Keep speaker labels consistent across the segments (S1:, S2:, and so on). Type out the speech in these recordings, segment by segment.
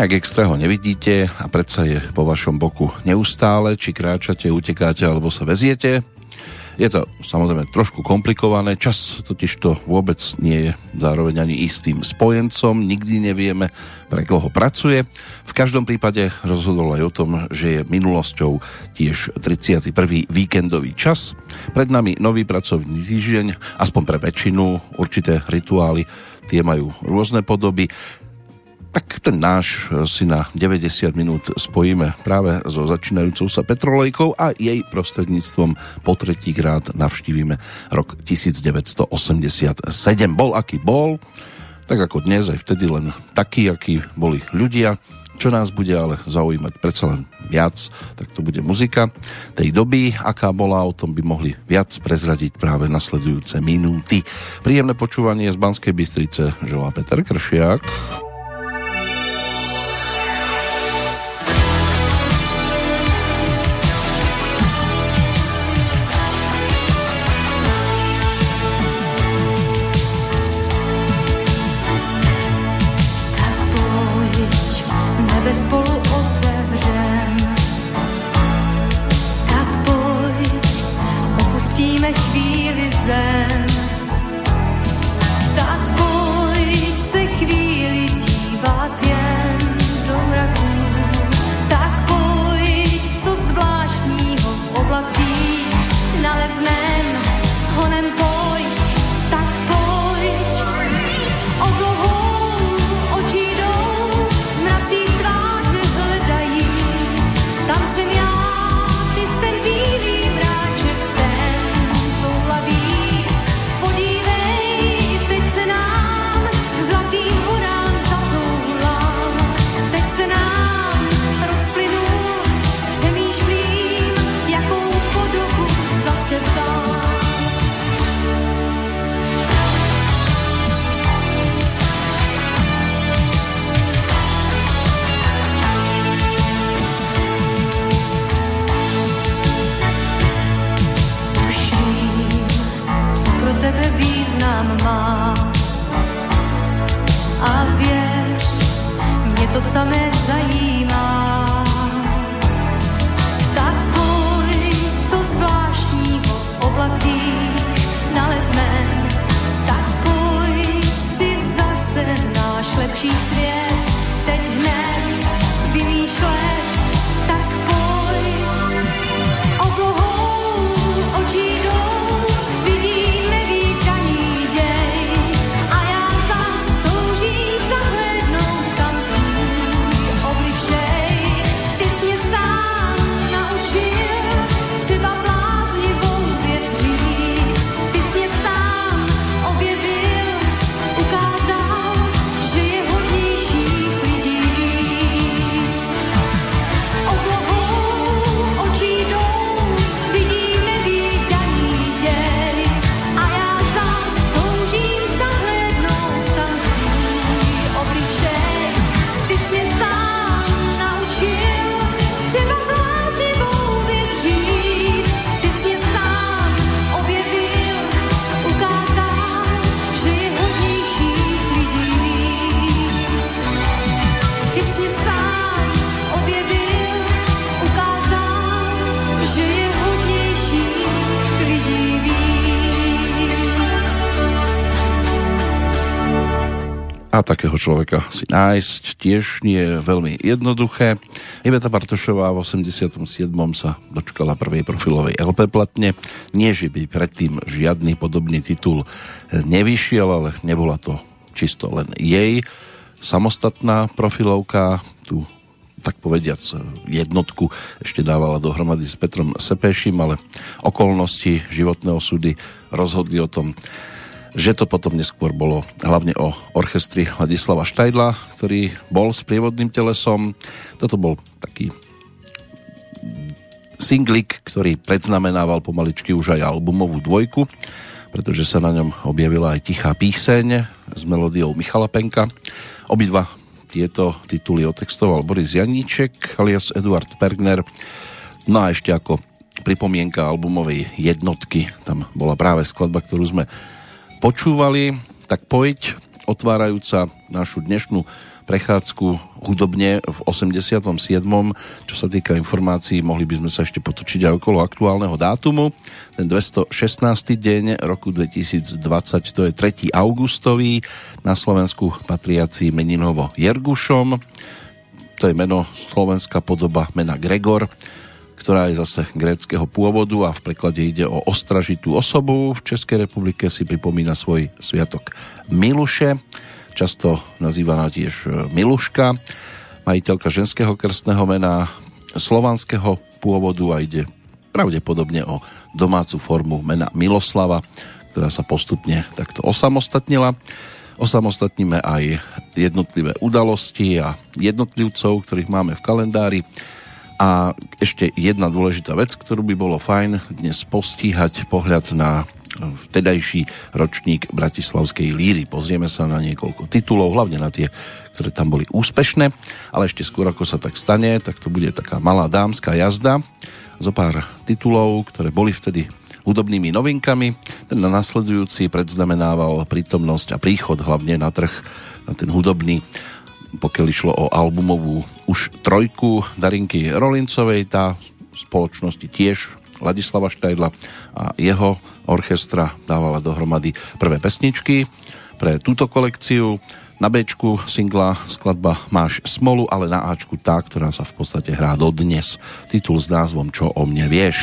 S1: Nejak extra ho nevidíte a predsa je po vašom boku neustále, či kráčate, utekáte alebo sa veziete. Je to samozrejme trošku komplikované, čas totiž to vôbec nie je zároveň ani istým spojencom, nikdy nevieme, pre koho pracuje. V každom prípade rozhodol aj o tom, že je minulosťou tiež 31. víkendový čas. Pred nami nový pracovný týždeň, aspoň pre väčšinu, určité rituály, tie majú rôzne podoby tak ten náš e, si na 90 minút spojíme práve so začínajúcou sa Petrolejkou a jej prostredníctvom po tretíkrát navštívime rok 1987. Bol aký bol, tak ako dnes, aj vtedy len taký, akí boli ľudia. Čo nás bude ale zaujímať predsa len viac, tak to bude muzika tej doby, aká bola, o tom by mohli viac prezradiť práve nasledujúce minúty. Príjemné počúvanie z Banskej Bystrice želá Peter Kršiak. význam má. A věř, mě to samé zajímá. Tak boj, co zvláštního v oblacích naleznem. Tak boj, si zase náš lepší svět. Takého človeka si nájsť tiež nie je veľmi jednoduché. Iveta Bartošová v 87. sa dočkala prvej profilovej LP platne. Nie, že by predtým žiadny podobný titul nevyšiel, ale nebola to čisto len jej samostatná profilovka. Tu tak povediac jednotku ešte dávala dohromady s Petrom Sepešim, ale okolnosti životného súdy rozhodli o tom, že to potom neskôr bolo hlavne o orchestri Ladislava Štajdla, ktorý bol s prievodným telesom. Toto bol taký singlik, ktorý predznamenával pomaličky už aj albumovú dvojku, pretože sa na ňom objavila aj tichá píseň s melódiou Michala Penka. Obidva tieto tituly otextoval Boris Janíček alias Eduard Pergner. No a ešte ako pripomienka albumovej jednotky, tam bola práve skladba, ktorú sme počúvali, tak poď otvárajúca našu dnešnú
S2: prechádzku hudobne v 87. Čo sa týka informácií, mohli by sme sa ešte potočiť aj okolo aktuálneho dátumu. Ten 216. deň roku 2020, to je 3. augustový, na Slovensku patriaci meninovo Jergušom. To je meno slovenská podoba mena Gregor ktorá je zase gréckého pôvodu a v preklade ide o ostražitú osobu. V Českej republike si pripomína svoj sviatok Miluše, často nazývaná tiež e, Miluška, majiteľka ženského krstného mena slovanského pôvodu a ide pravdepodobne o domácu formu mena Miloslava, ktorá sa postupne takto osamostatnila. Osamostatníme aj jednotlivé udalosti a jednotlivcov, ktorých máme v kalendári a ešte jedna dôležitá vec, ktorú by bolo fajn dnes postíhať pohľad na vtedajší ročník Bratislavskej líry. Pozrieme sa na niekoľko titulov, hlavne na tie, ktoré tam boli úspešné, ale ešte skôr ako sa tak stane, tak to bude taká malá dámska jazda zo pár titulov, ktoré boli vtedy hudobnými novinkami. Ten nasledujúci predznamenával prítomnosť a príchod hlavne na trh na ten hudobný pokiaľ išlo o albumovú už trojku Darinky Rolincovej, tá spoločnosti tiež Ladislava Štajdla a jeho orchestra dávala dohromady prvé pesničky pre túto kolekciu. Na B singla skladba Máš smolu, ale na Ačku tá, ktorá sa v podstate hrá dodnes. Titul s názvom Čo o mne vieš.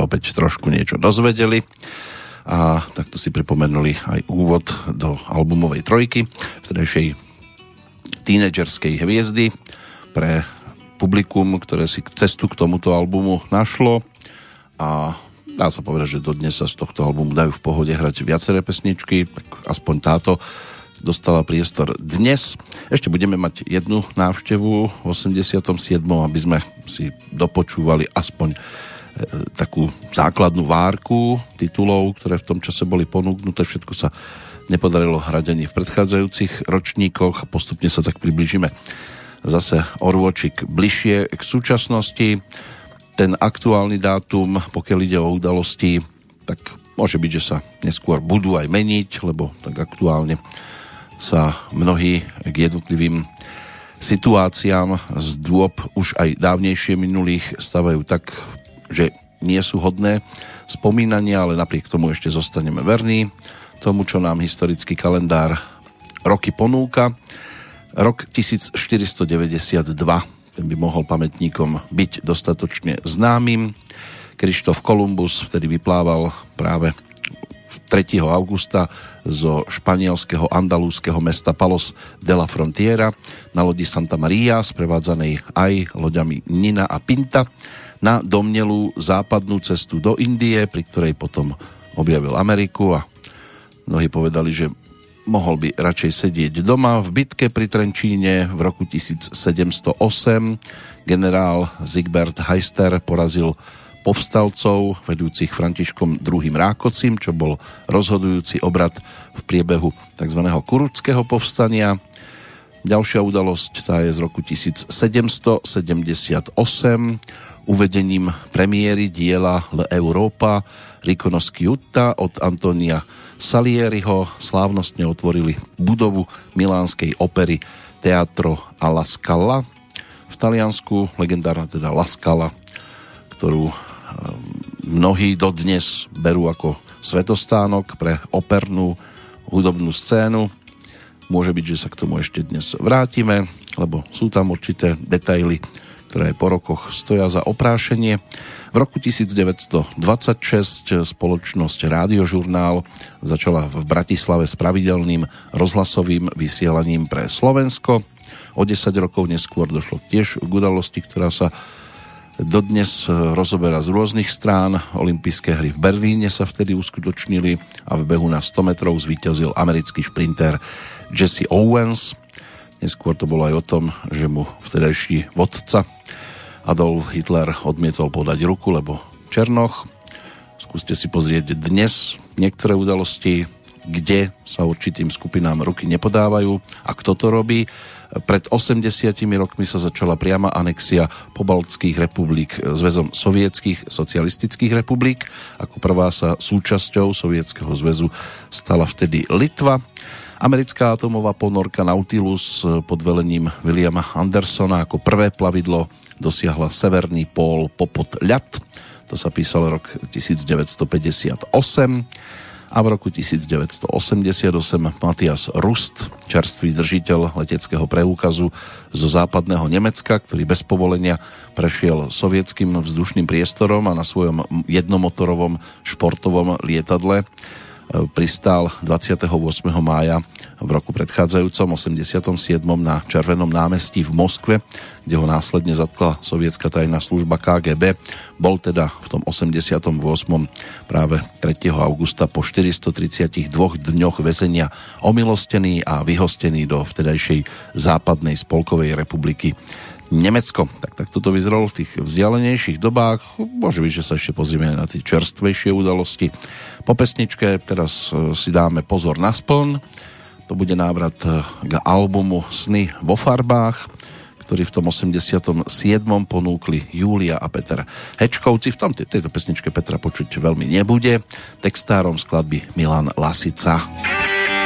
S2: Sa opäť trošku niečo dozvedeli a takto si pripomenuli aj úvod do albumovej trojky vtedajšej tínedžerskej hviezdy pre publikum, ktoré si cestu k tomuto albumu našlo a dá sa povedať, že dodnes sa z tohto albumu dajú v pohode hrať viaceré pesničky, tak aspoň táto dostala priestor dnes. Ešte budeme mať jednu návštevu v 87. aby sme si dopočúvali aspoň takú základnú várku titulov, ktoré v tom čase boli ponúknuté. Všetko sa nepodarilo hrať ani v predchádzajúcich ročníkoch. Postupne sa tak približíme zase orôčik bližšie k súčasnosti. Ten aktuálny dátum, pokiaľ ide o udalosti, tak Môže byť, že sa neskôr budú aj meniť, lebo tak aktuálne sa mnohí k jednotlivým situáciám z dôb už aj dávnejšie minulých stavajú tak, že nie sú hodné spomínania, ale napriek tomu ešte zostaneme verní tomu, čo nám historický kalendár roky ponúka. Rok 1492, ten by mohol pamätníkom byť dostatočne známym. Krištof Kolumbus vtedy vyplával práve 3. augusta zo španielského andalúzského mesta Palos de la Frontiera na lodi Santa Maria, sprevádzanej aj loďami Nina a Pinta, na domnelú západnú cestu do Indie, pri ktorej potom objavil Ameriku a mnohí povedali, že mohol by radšej sedieť doma. V bitke pri Trenčíne v roku 1708 generál Zigbert Heister porazil povstalcov vedúcich Františkom II. Rákocim, čo bol rozhodujúci obrad v priebehu tzv. Kuruckého povstania. Ďalšia udalosť tá je z roku 1778 uvedením premiéry diela Europa Rikonosky Jutta od Antonia Salieriho slávnostne otvorili budovu milánskej opery Teatro alla Scala. V Taliansku legendárna teda La Scala, ktorú mnohí dodnes berú ako svetostánok pre opernú hudobnú scénu. Môže byť, že sa k tomu ešte dnes vrátime, lebo sú tam určité detaily, ktoré po rokoch stoja za oprášenie. V roku 1926 spoločnosť Rádiožurnál začala v Bratislave s pravidelným rozhlasovým vysielaním pre Slovensko. O 10 rokov neskôr došlo tiež k udalosti, ktorá sa dodnes rozoberá z rôznych strán. Olympijské hry v Berlíne sa vtedy uskutočnili a v behu na 100 metrov zvíťazil americký šprinter Jesse Owens. Neskôr to bolo aj o tom, že mu vtedajší vodca Adolf Hitler odmietol podať ruku, lebo Černoch. Skúste si pozrieť dnes niektoré udalosti, kde sa určitým skupinám ruky nepodávajú a kto to robí. Pred 80 rokmi sa začala priama anexia pobaltských republik zväzom sovietských socialistických republik. Ako prvá sa súčasťou Sovietskeho zväzu stala vtedy Litva. Americká atomová ponorka Nautilus pod velením Williama Andersona ako prvé plavidlo dosiahla severný pól popod ľad. To sa písal rok 1958 a v roku 1988 Matias Rust, čerstvý držiteľ leteckého preukazu zo západného Nemecka, ktorý bez povolenia prešiel sovietským vzdušným priestorom a na svojom jednomotorovom športovom lietadle pristál 28. mája v roku predchádzajúcom 87. na Červenom námestí v Moskve, kde ho následne zatkla sovietská tajná služba KGB. Bol teda v tom 88. práve 3. augusta po 432 dňoch väzenia omilostený a vyhostený do vtedajšej západnej spolkovej republiky Nemecko. Tak, tak toto vyzeralo v tých vzdialenejších dobách. Môže byť, že sa ešte pozrieme na tie čerstvejšie udalosti. Po pesničke teraz e, si dáme pozor na spln. To bude návrat e, k albumu Sny vo farbách, ktorý v tom 87. ponúkli Júlia a Peter Hečkovci. V tom tejto pesničke Petra počuť veľmi nebude. Textárom skladby Milan Lasica.
S3: To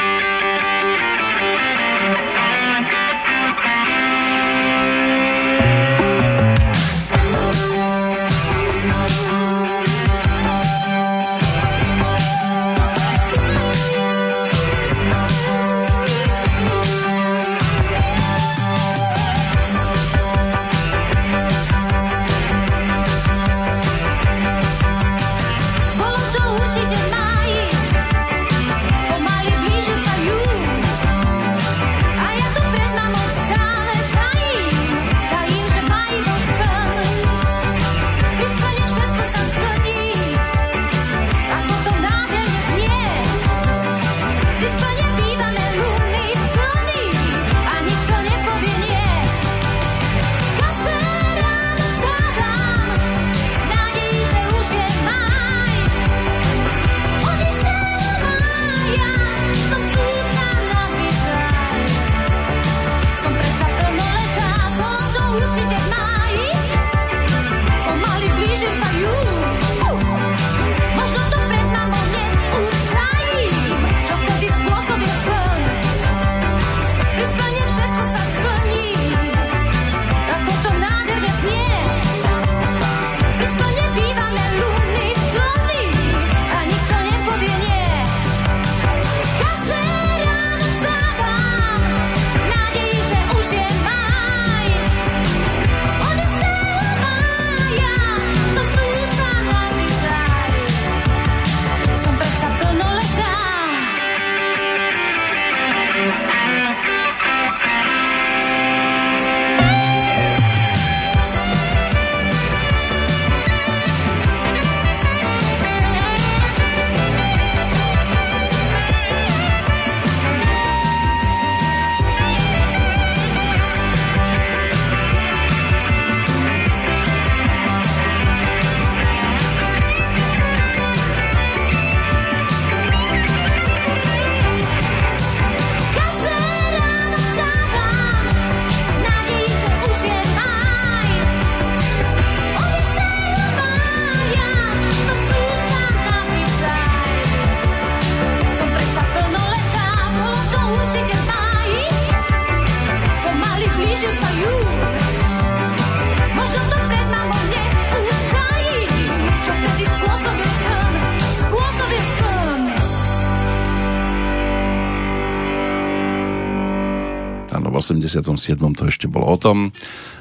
S2: 77. to ešte bolo o tom,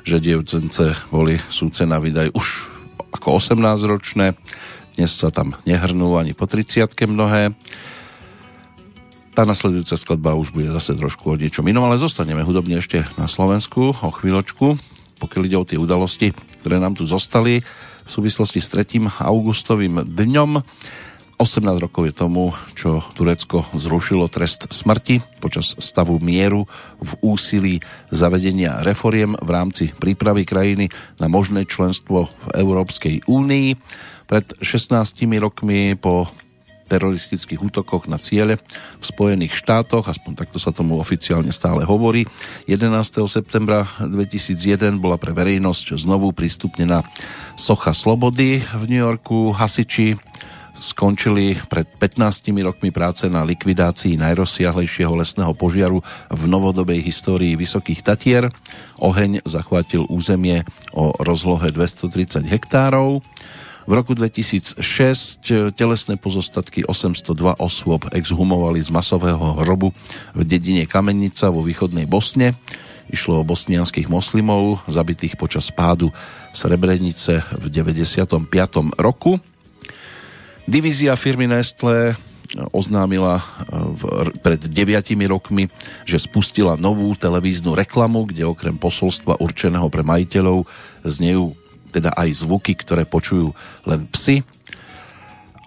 S2: že dievčence boli súce na výdaj už ako 18-ročné. Dnes sa tam nehrnú ani po 30 mnohé. Tá nasledujúca skladba už bude zase trošku o niečom inom, ale zostaneme hudobne ešte na Slovensku o chvíľočku, pokiaľ ide o tie udalosti, ktoré nám tu zostali v súvislosti s 3. augustovým dňom. 18 rokov je tomu, čo Turecko zrušilo trest smrti počas stavu mieru v úsilí zavedenia reforiem v rámci prípravy krajiny na možné členstvo v Európskej únii. Pred 16 rokmi po teroristických útokoch na ciele v Spojených štátoch, aspoň takto sa tomu oficiálne stále hovorí. 11. septembra 2001 bola pre verejnosť znovu prístupnená Socha Slobody v New Yorku. Hasiči skončili pred 15 rokmi práce na likvidácii najrozsiahlejšieho lesného požiaru v novodobej histórii Vysokých Tatier. Oheň zachvátil územie o rozlohe 230 hektárov. V roku 2006 telesné pozostatky 802 osôb exhumovali z masového hrobu v dedine Kamenica vo východnej Bosne. Išlo o bosnianských moslimov, zabitých počas pádu Srebrenice v 95. roku. Divízia firmy Nestlé oznámila eh, pred 9 rokmi, že spustila novú televíznu reklamu, kde okrem posolstva určeného pre majiteľov znejú teda aj zvuky, ktoré počujú len psy.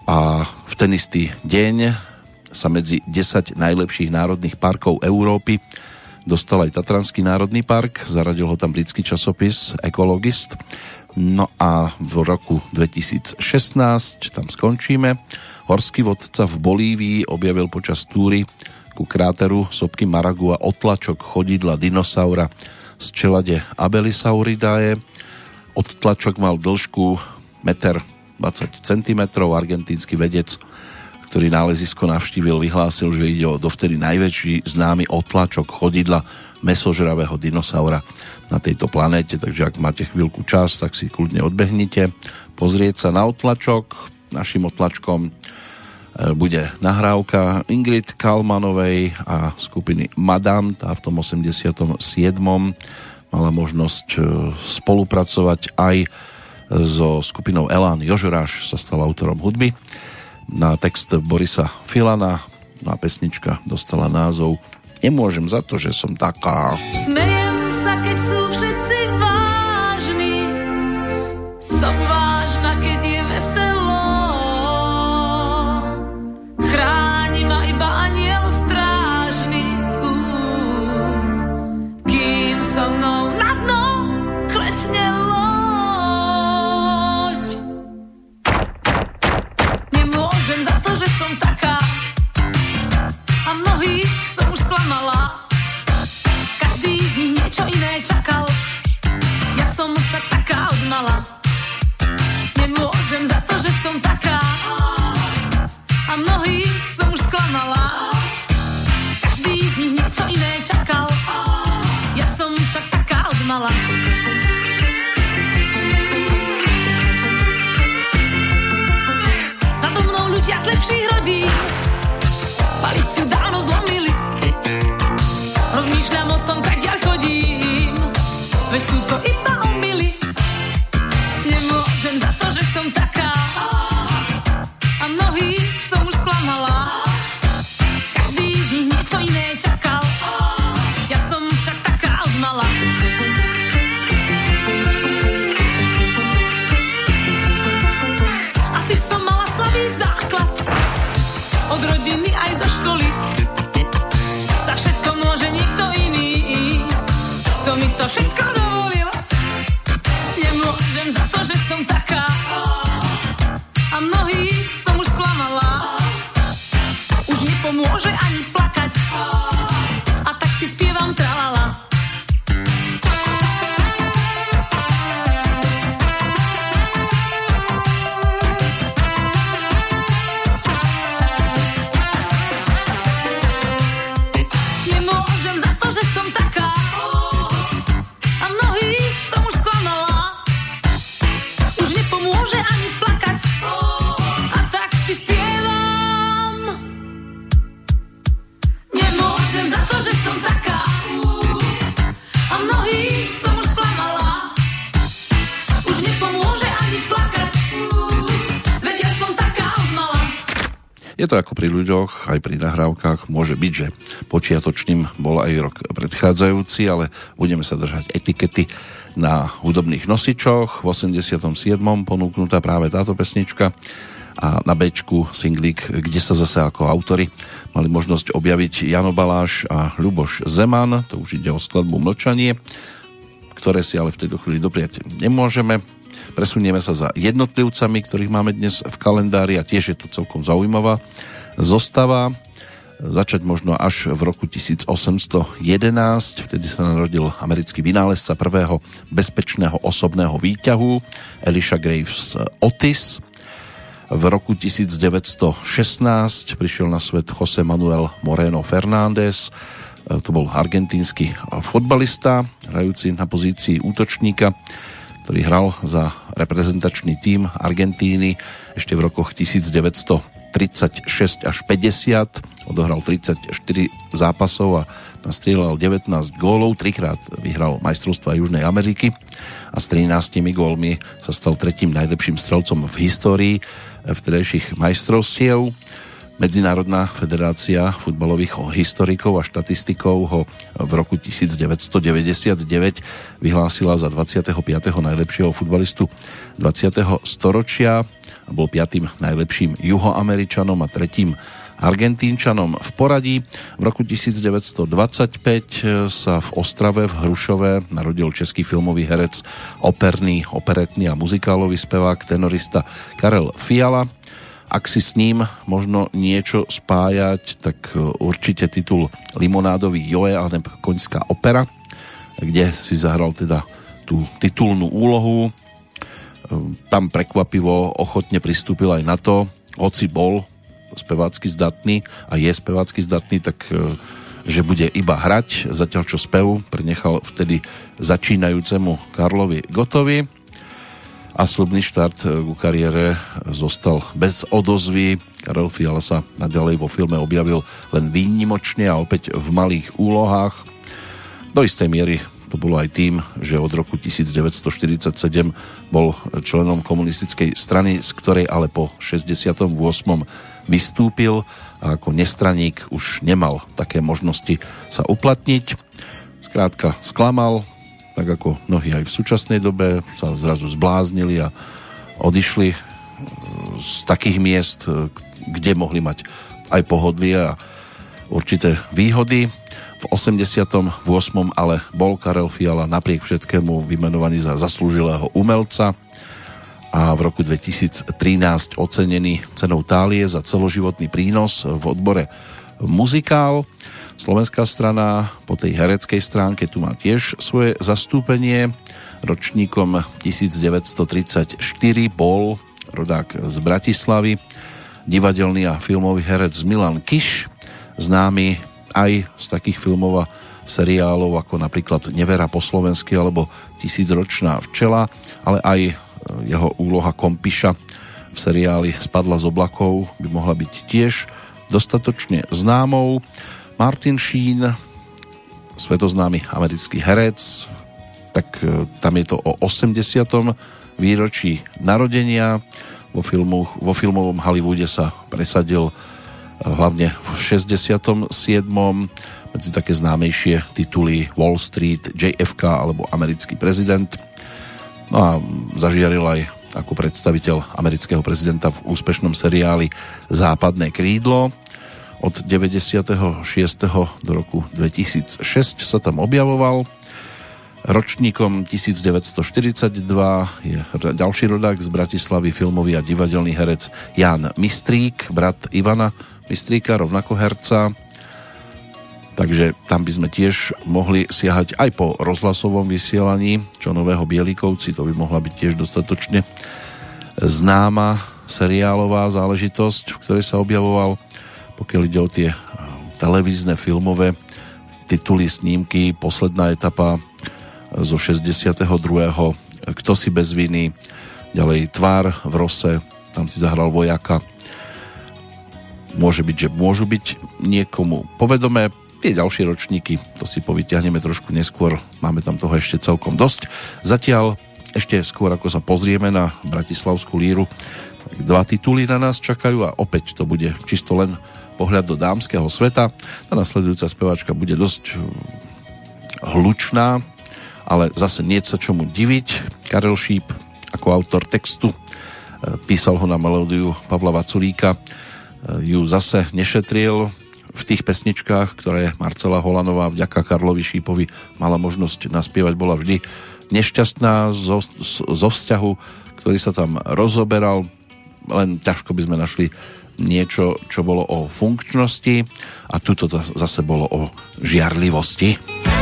S2: A v ten istý deň sa medzi 10 najlepších národných parkov Európy dostal aj Tatranský národný park, zaradil ho tam britský časopis Ekologist. No a v roku 2016, tam skončíme, horský vodca v Bolívii objavil počas túry ku kráteru sopky Maragua otlačok chodidla dinosaura z čelade Abelisauridae. Odtlačok mal dĺžku 1,20 cm. Argentínsky vedec, ktorý nálezisko navštívil, vyhlásil, že ide o dovtedy najväčší známy otlačok chodidla mesožravého dinosaura na tejto planéte, takže ak máte chvíľku čas, tak si kľudne odbehnite, pozrieť sa na otlačok. Našim otlačkom e, bude nahrávka Ingrid Kalmanovej a skupiny Madame, tá v tom 87. mala možnosť e, spolupracovať aj so skupinou Elán Jožoráš sa stal autorom hudby. Na text Borisa Filana a pesnička dostala názov Nemôžem za to, že som taká.
S3: Smejem sa, keď sú všetci vážni. Som vážna, aj
S2: pri nahrávkach. Môže byť, že počiatočným bol aj rok predchádzajúci, ale budeme sa držať etikety na hudobných nosičoch. V 87. ponúknutá práve táto pesnička a na Bčku singlík, kde sa zase ako autory mali možnosť objaviť Jano Baláš a Ľuboš Zeman, to už ide o skladbu Mlčanie, ktoré si ale v tejto chvíli dopriať nemôžeme. Presunieme sa za jednotlivcami, ktorých máme dnes v kalendári a tiež je to celkom zaujímavá zostava. Začať možno až v roku 1811, vtedy sa narodil americký vynálezca prvého bezpečného osobného výťahu Elisha Graves Otis. V roku 1916 prišiel na svet José Manuel Moreno Fernández, to bol argentínsky fotbalista, hrajúci na pozícii útočníka ktorý hral za reprezentačný tím Argentíny ešte v rokoch 1936 až 50. Odohral 34 zápasov a nastrieľal 19 gólov, trikrát vyhral majstrovstva Južnej Ameriky a s 13 gólmi sa stal tretím najlepším strelcom v histórii vtedajších majstrovstiev. Medzinárodná federácia futbalových historikov a štatistikov ho v roku 1999 vyhlásila za 25. najlepšieho futbalistu 20. storočia a bol piatým najlepším juhoameričanom a tretím Argentínčanom v poradí. V roku 1925 sa v Ostrave v Hrušove narodil český filmový herec, operný, operetný a muzikálový spevák, tenorista Karel Fiala ak si s ním možno niečo spájať, tak e, určite titul Limonádový Joe alebo Koňská opera, kde si zahral teda tú titulnú úlohu. E, tam prekvapivo ochotne pristúpil aj na to, hoci bol spevácky zdatný a je spevácky zdatný, tak e, že bude iba hrať, zatiaľ čo spev prenechal vtedy začínajúcemu Karlovi Gotovi a slubný štart eh, ku kariére zostal bez odozvy. Karel Fiala sa naďalej vo filme objavil len výnimočne a opäť v malých úlohách. Do istej miery to bolo aj tým, že od roku 1947 bol členom komunistickej strany, z ktorej ale po 68. vystúpil a ako nestraník už nemal také možnosti sa uplatniť. Skrátka sklamal, tak ako mnohí aj v súčasnej dobe sa zrazu zbláznili a odišli e, z takých miest, e, kde mohli mať aj pohodlie a určité výhody. V 88. ale bol Karel Fiala napriek všetkému vymenovaný za zaslúžilého umelca a v roku 2013 ocenený cenou Tálie za celoživotný prínos v odbore muzikál. Slovenská strana po tej hereckej stránke tu má tiež svoje zastúpenie. Ročníkom 1934 bol rodák z Bratislavy, divadelný a filmový herec Milan Kiš, známy aj z takých filmov a seriálov ako napríklad Nevera po slovensky alebo Tisícročná včela, ale aj e, jeho úloha Kompiša v seriáli Spadla z oblakov by mohla byť tiež dostatočne známou. Martin Sheen, svetoznámy americký herec, tak e, tam je to o 80. výročí narodenia. Vo, filmu, vo filmovom Hollywoode sa presadil hlavne v 67. medzi také známejšie tituly Wall Street, JFK alebo Americký prezident. No a zažiaril aj ako predstaviteľ amerického prezidenta v úspešnom seriáli Západné krídlo od 96. do roku 2006 sa tam objavoval. Ročníkom 1942 je ďalší rodák z Bratislavy, filmový a divadelný herec Jan Mistrík, brat Ivana Mistríka, rovnako herca. Takže tam by sme tiež mohli siahať aj po rozhlasovom vysielaní, čo nového Bielikovci, to by mohla byť tiež dostatočne známa seriálová záležitosť, v ktorej sa objavoval pokiaľ ide o tie eh, televízne filmové tituly, snímky, posledná etapa eh, zo 62. Kto si bez viny, ďalej Tvár v Rose, tam si zahral vojaka. Môže byť, že môžu byť niekomu povedomé, tie ďalšie ročníky, to si povyťahneme trošku neskôr, máme tam toho ešte celkom dosť. Zatiaľ ešte skôr ako sa pozrieme na Bratislavskú líru,
S4: Dva tituly na nás čakajú a opäť to bude čisto len pohľad do dámskeho sveta. Tá nasledujúca speváčka bude dosť hm, hlučná, ale zase nie sa čomu diviť. Karel Šíp ako autor textu e, písal ho na melódiu Pavla Vaculíka, ju zase nešetril v tých pesničkách, ktoré Marcela Holanová vďaka Karlovi Šípovi mala možnosť naspievať, bola vždy nešťastná zo, zo vzťahu, ktorý sa tam rozoberal, len ťažko by sme našli niečo, čo bolo o funkčnosti a tuto zase bolo o žiarlivosti.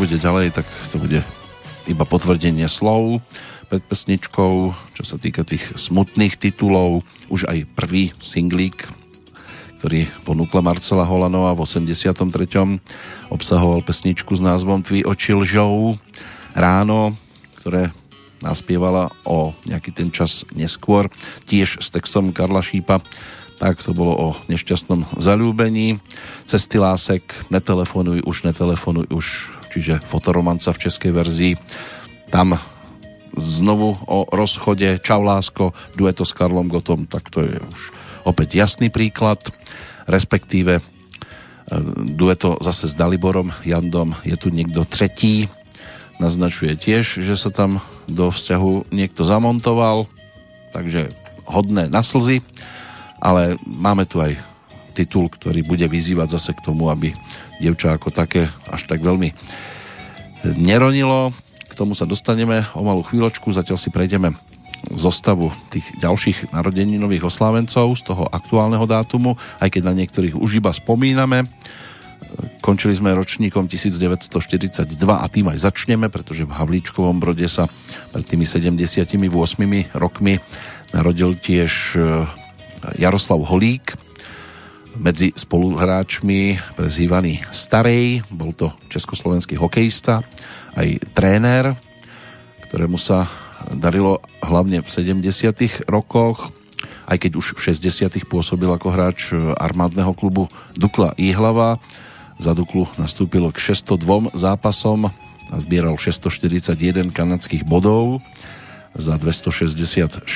S4: Bude ďalej, tak to bude iba potvrdenie slov pred pesničkou, čo sa týka tých smutných titulov. Už aj prvý singlík, ktorý ponúkla Marcela Holanová v 83. obsahoval pesničku s názvom Tví oči lžou ráno, ktoré naspievala o nejaký ten čas neskôr, tiež s textom Karla Šípa tak to bolo o nešťastnom zalúbení. Cesty lásek, netelefonuj už, netelefonuj už, čiže fotoromanca v českej verzii. Tam znovu o rozchode Čau lásko, dueto s Karlom Gotom, tak to je už opäť jasný príklad, respektíve
S2: dueto zase s Daliborom Jandom je tu niekto tretí. Naznačuje tiež, že sa tam do vzťahu niekto zamontoval, takže hodné na slzy, ale máme tu aj titul, ktorý bude vyzývať zase k tomu, aby dievča ako také až tak veľmi neronilo. K tomu sa dostaneme o malú chvíľočku, zatiaľ si prejdeme zostavu tých ďalších narodeninových oslávencov z toho aktuálneho dátumu, aj keď na niektorých už iba spomíname. Končili sme ročníkom 1942 a tým aj začneme, pretože v Havlíčkovom Brode sa pred tými 78 rokmi narodil tiež e, Jaroslav Holík, medzi spoluhráčmi prezývaný Starej, bol to československý hokejista, aj tréner, ktorému sa darilo hlavne v 70. rokoch, aj keď už v 60. pôsobil ako hráč armádneho klubu Dukla Ihlava. Za Duklu nastúpil k 602 zápasom a zbieral 641 kanadských bodov za 266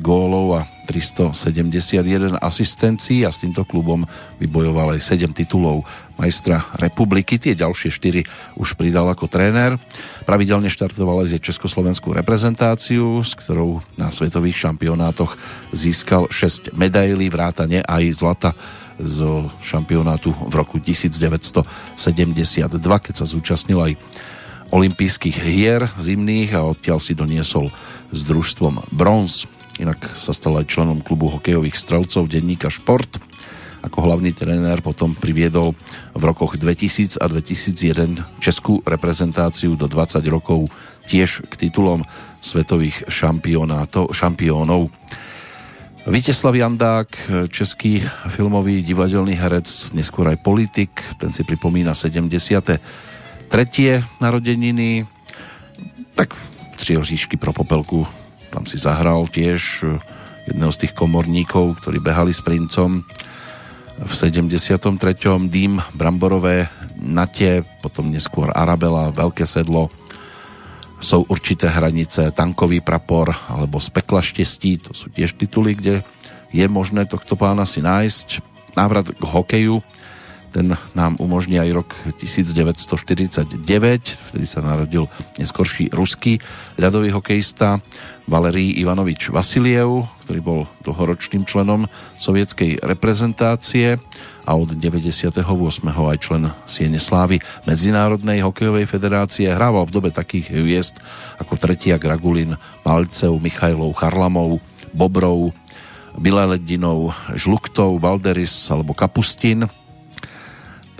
S2: gólov a 371 asistencií a s týmto klubom vybojoval aj 7 titulov majstra republiky. Tie ďalšie 4 už pridal ako tréner. Pravidelne štartoval aj za československú reprezentáciu, s ktorou na svetových šampionátoch získal 6 medailí, vrátane aj zlata zo šampionátu v roku 1972, keď sa zúčastnil aj olympijských hier zimných a odtiaľ si doniesol s družstvom Bronz. Inak sa stal aj členom klubu hokejových strelcov denníka Šport. Ako hlavný tréner potom priviedol v rokoch 2000 a 2001 českú reprezentáciu do 20 rokov tiež k titulom svetových šampiónov. Víteslav Jandák, český filmový divadelný herec, neskôr aj politik, ten si pripomína 73. narodeniny. Tak Tři oříšky pro popelku, tam si zahral tiež eh, jedného z tých komorníkov, ktorí behali s princom v 73. Dým, Bramborové, Natě, potom neskôr Arabela, Veľké sedlo, jsou určité hranice, tankový prapor alebo z pekla štestí, to sú tiež tituly, kde je možné tohto pána si nájsť. Návrat k hokeju, ten nám umožní aj rok 1949, vtedy sa narodil neskorší ruský ľadový hokejista Valerij Ivanovič Vasiliev, ktorý bol dlhoročným členom sovietskej reprezentácie a od 98. aj člen Siene Slávy Medzinárodnej hokejovej federácie. Hrával v dobe takých hviezd ako Tretiak, Ragulin, Malcev, Michajlov, Charlamov, Bobrov, Bileledinov, Žluktov, Valderis alebo Kapustin –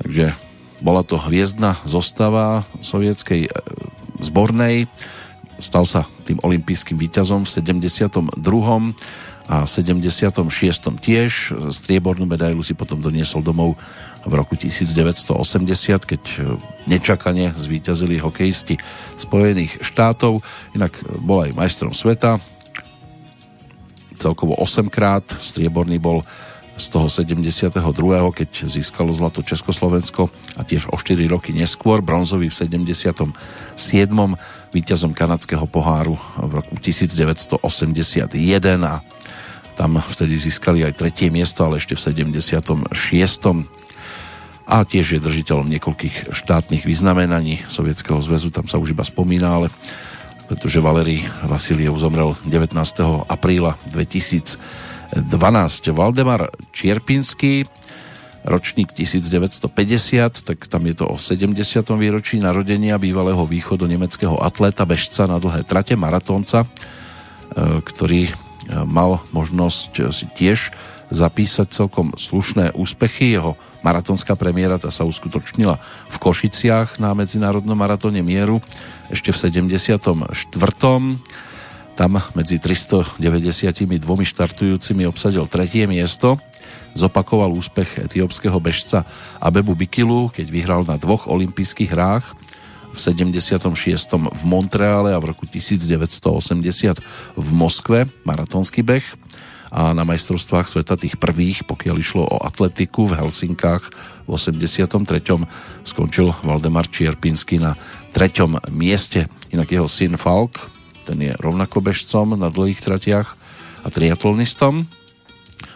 S2: Takže bola to hviezdna zostava sovietskej e, zbornej. Stal sa tým olympijským víťazom v 72. a 76. tiež. Striebornú medailu si potom doniesol domov v roku 1980, keď e, nečakane zvíťazili hokejisti Spojených štátov. Inak bol aj majstrom sveta. Celkovo 8 krát. Strieborný bol z toho 72., keď získalo zlato Československo a tiež o 4 roky neskôr, bronzový v 77. víťazom kanadského poháru v roku 1981 a tam vtedy získali aj tretie miesto, ale ešte v 76. A tiež je držiteľom niekoľkých štátnych vyznamenaní Sovietskeho zväzu, tam sa už iba spomína, ale pretože Valery Vasiliev zomrel 19. apríla 2000 12. Valdemar Čierpinský, ročník 1950, tak tam je to o 70. výročí narodenia bývalého východu nemeckého atleta, bežca na dlhé trate, maratónca, e, ktorý e, mal možnosť si tiež zapísať celkom slušné úspechy. Jeho maratónská premiéra tá sa uskutočnila v Košiciach na Medzinárodnom maratóne mieru ešte v 74 tam medzi 392 štartujúcimi obsadil tretie miesto. Zopakoval úspech etiópskeho bežca Abebu Bikilu, keď vyhral na dvoch olympijských hrách v 76. v Montreale a v roku 1980 v Moskve maratónsky beh a na majstrovstvách sveta tých prvých, pokiaľ išlo o atletiku v Helsinkách v 83. skončil Valdemar Čierpinsky na treťom mieste. Inak jeho syn Falk ten je rovnako na dlhých tratiach a triatlonistom.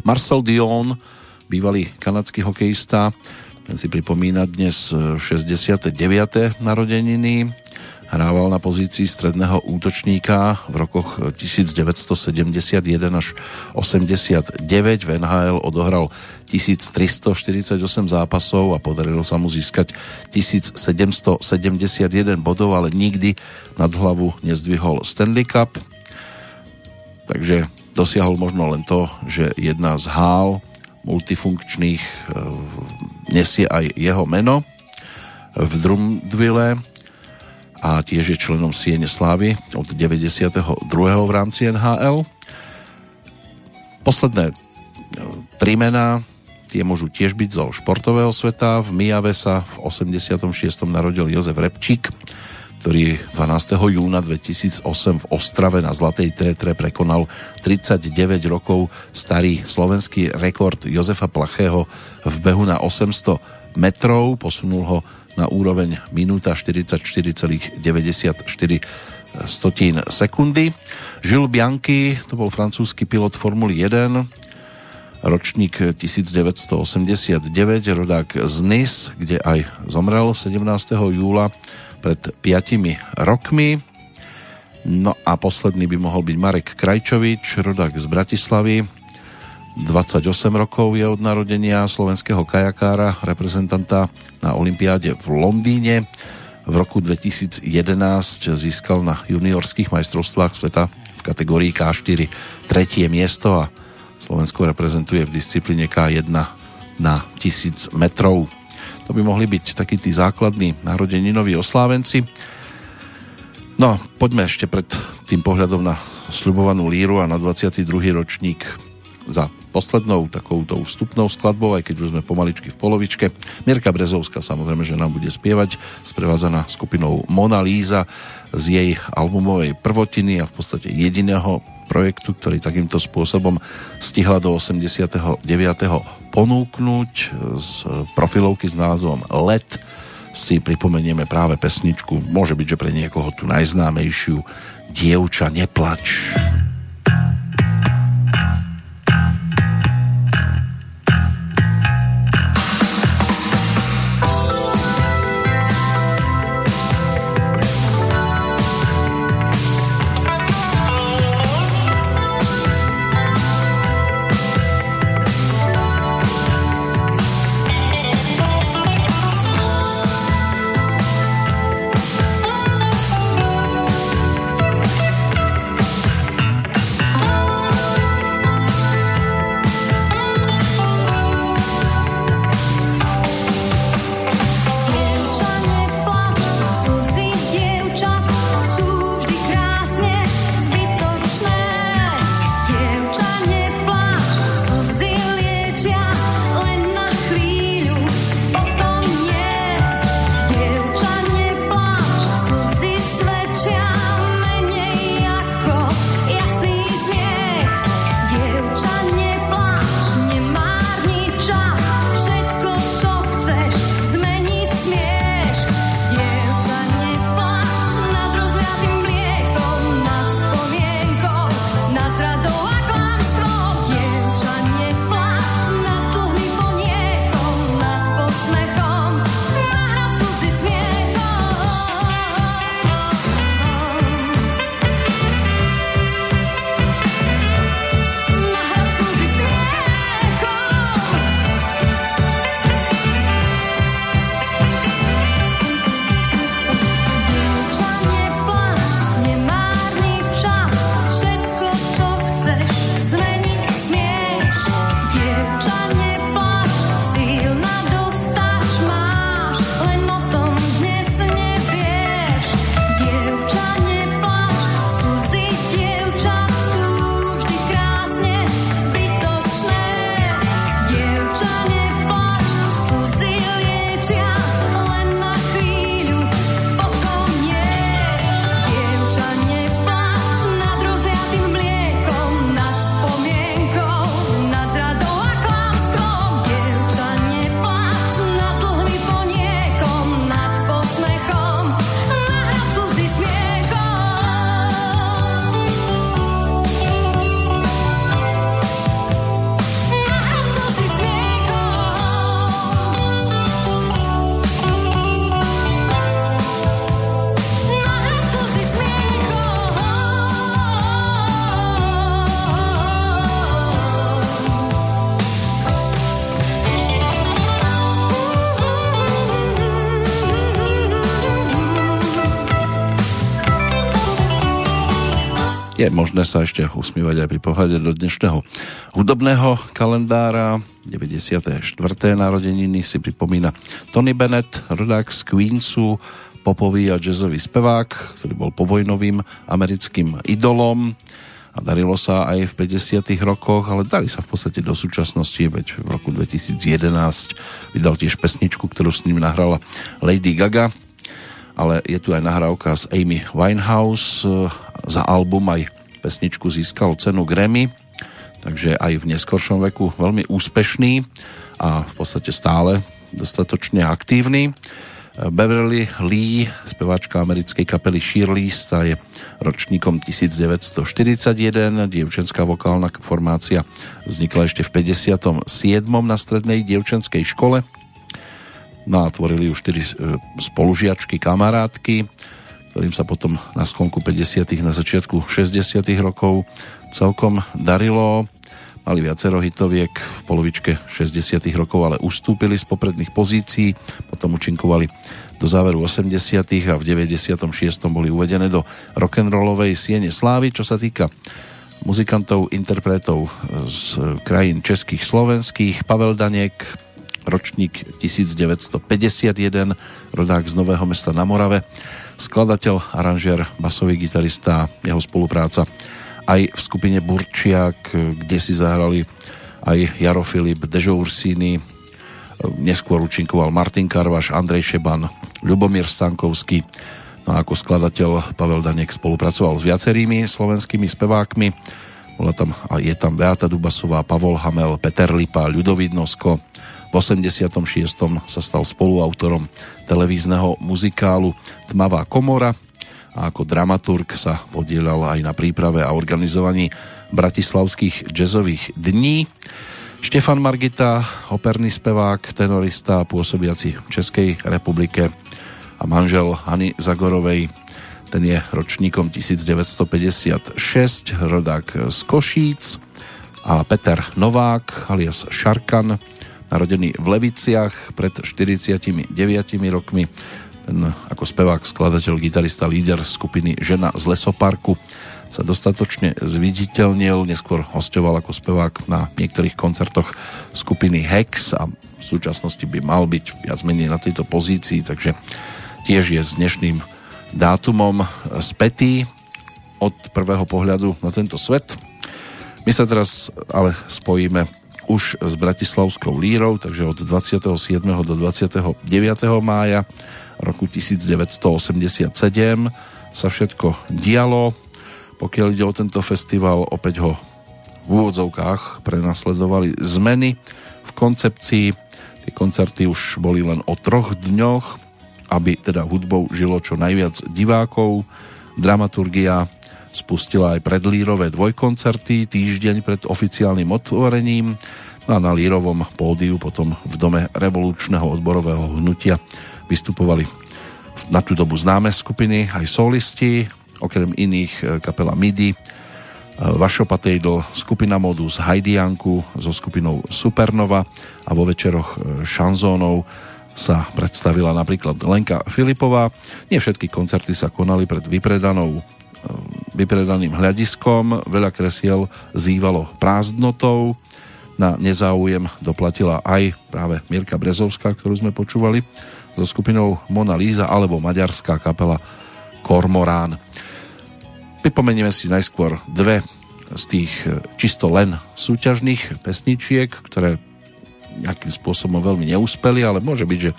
S2: Marcel Dion, bývalý kanadský hokejista, ten si pripomína dnes 69. narodeniny. Hrával na pozícii stredného útočníka v rokoch 1971 až 89. V NHL odohral 1348 zápasov a podarilo sa mu získať 1771 bodov, ale nikdy nad hlavu nezdvihol Stanley Cup. Takže dosiahol možno len to, že jedna z hál multifunkčných e, nesie aj jeho meno v Drumdville a tiež je členom Siene Slávy od 92. v rámci NHL. Posledné e, tri mená tie môžu tiež byť zo športového sveta. V Mijave sa v 86. narodil Jozef Repčík, ktorý 12. júna 2008 v Ostrave na Zlatej Tétre prekonal 39 rokov starý slovenský rekord Jozefa Plachého v behu na 800 metrov, posunul ho na úroveň minúta 44,94 stotín sekundy. Žil Bianchi, to bol francúzsky pilot Formuly 1, ročník 1989, rodák z Nis, kde aj zomrel 17. júla pred 5 rokmi. No a posledný by mohol byť Marek Krajčovič, rodák z Bratislavy. 28 rokov je od narodenia slovenského kajakára, reprezentanta na Olympiáde v Londýne. V roku 2011 získal na juniorských majstrovstvách sveta v kategórii K4 tretie miesto a Slovensko reprezentuje v disciplíne K1 na 1000 metrov. To by mohli byť takí tí základní narodeninoví oslávenci. No, poďme ešte pred tým pohľadom na sľubovanú líru a na 22. ročník za poslednou takouto vstupnou skladbou, aj keď už sme pomaličky v polovičke. Mirka Brezovská samozrejme, že nám bude spievať, sprevádzaná skupinou Mona Líza z jej albumovej prvotiny a v podstate jediného projektu, ktorý takýmto spôsobom stihla do 89. ponúknuť z profilovky s názvom Let si pripomenieme práve pesničku, môže byť, že pre niekoho tu najznámejšiu Dievča neplač. Je možné sa ešte usmievať aj pri pohľade do dnešného hudobného kalendára. 94. narodeniny si pripomína Tony Bennett, rodák z Queensu, popový a jazzový spevák, ktorý bol povojnovým americkým idolom a darilo sa aj v 50. rokoch, ale dali sa v podstate do súčasnosti, veď v roku 2011 vydal tiež pesničku, ktorú s ním nahrala Lady Gaga, ale je tu aj nahrávka z Amy Winehouse. Za album aj pesničku získal cenu Grammy, takže aj v neskoršom veku veľmi úspešný a v podstate stále dostatočne aktívny. Beverly Lee, speváčka americkej kapely Sheerless, tá je ročníkom 1941, dievčenská vokálna formácia vznikla ešte v 57. na strednej dievčenskej škole No a tvorili už 4 e, spolužiačky, kamarátky, ktorým sa potom na sklonku 50 na začiatku 60 rokov celkom darilo. Mali viacero hitoviek v polovičke 60 rokov, ale ustúpili z popredných pozícií, potom účinkovali do záveru 80 a v 96 boli uvedené do rock'n'rollovej siene slávy. Čo sa týka muzikantov, interpretov z krajín českých, slovenských, Pavel Danek, ročník 1951, rodák z Nového mesta na Morave, skladateľ, aranžér, basový gitarista, jeho spolupráca. Aj v skupine Burčiak, kde si zahrali aj Jaro Filip, Dežo Ursíny, neskôr účinkoval Martin Karvaš, Andrej Šeban, Ľubomír Stankovský, no a ako skladateľ Pavel Danek spolupracoval s viacerými slovenskými spevákmi, bola tam, a je tam Beata Dubasová, Pavol Hamel, Peter Lipa, Ľudovít Nosko, v 86. sa stal spoluautorom televízneho muzikálu Tmavá komora a ako dramaturg sa podielal aj na príprave a organizovaní bratislavských jazzových dní. Štefan Margita, operný spevák, tenorista pôsobiaci v Českej republike a manžel Hany Zagorovej, ten je ročníkom 1956, rodák z Košíc a Peter Novák alias Šarkan, narodený v Leviciach pred 49 rokmi. Ten ako spevák, skladateľ, gitarista, líder skupiny Žena z lesoparku sa dostatočne zviditeľnil, neskôr hostoval ako spevák na niektorých koncertoch skupiny Hex a v súčasnosti by mal byť viac menej na tejto pozícii, takže tiež je s dnešným dátumom spätý od prvého pohľadu na tento svet. My sa teraz ale spojíme už s Bratislavskou lírou, takže od 27. do 29. mája roku 1987 sa všetko dialo. Pokiaľ ide o tento festival, opäť ho v úvodzovkách prenasledovali zmeny v koncepcii. Tie koncerty už boli len o troch dňoch, aby teda hudbou žilo čo najviac divákov. Dramaturgia spustila aj predlírové dvojkoncerty týždeň pred oficiálnym otvorením a na Lírovom pódiu potom v Dome revolučného odborového hnutia vystupovali na tú dobu známe skupiny, aj solisti, okrem iných e, kapela MIDI, e, Vašo Patejdl, skupina Modus Hajdianku so skupinou Supernova a vo večeroch e, šanzónov sa predstavila napríklad Lenka Filipová. Nie všetky koncerty sa konali pred vypredanou vypredaným hľadiskom, veľa kresiel zývalo prázdnotou, na nezáujem doplatila aj práve Mirka Brezovská, ktorú sme počúvali so skupinou Mona Lisa alebo maďarská kapela Kormorán. Pripomenieme si najskôr dve z tých e, čisto len súťažných pesničiek, ktoré nejakým spôsobom veľmi neúspeli, ale môže byť, že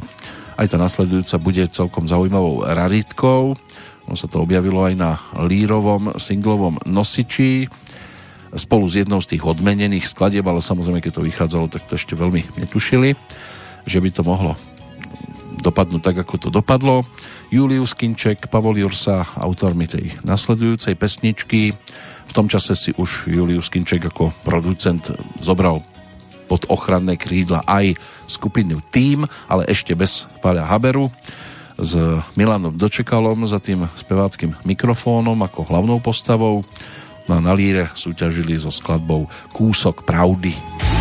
S2: aj tá nasledujúca bude celkom zaujímavou raritkou. Ono sa to objavilo aj na lírovom singlovom nosiči spolu s jednou z tých odmenených skladieb, ale samozrejme, keď to vychádzalo, tak to ešte veľmi netušili, že by to mohlo dopadnúť tak, ako to dopadlo. Julius Kinček, Pavol Jursa, autormi tej nasledujúcej pesničky. V tom čase si už Julius Kinček ako producent zobral pod ochranné krídla aj skupinu Team, ale ešte bez Paľa Haberu s Milanom Dočekalom za tým speváckým mikrofónom ako hlavnou postavou. No a na líre súťažili so skladbou Kúsok pravdy.
S3: poraziť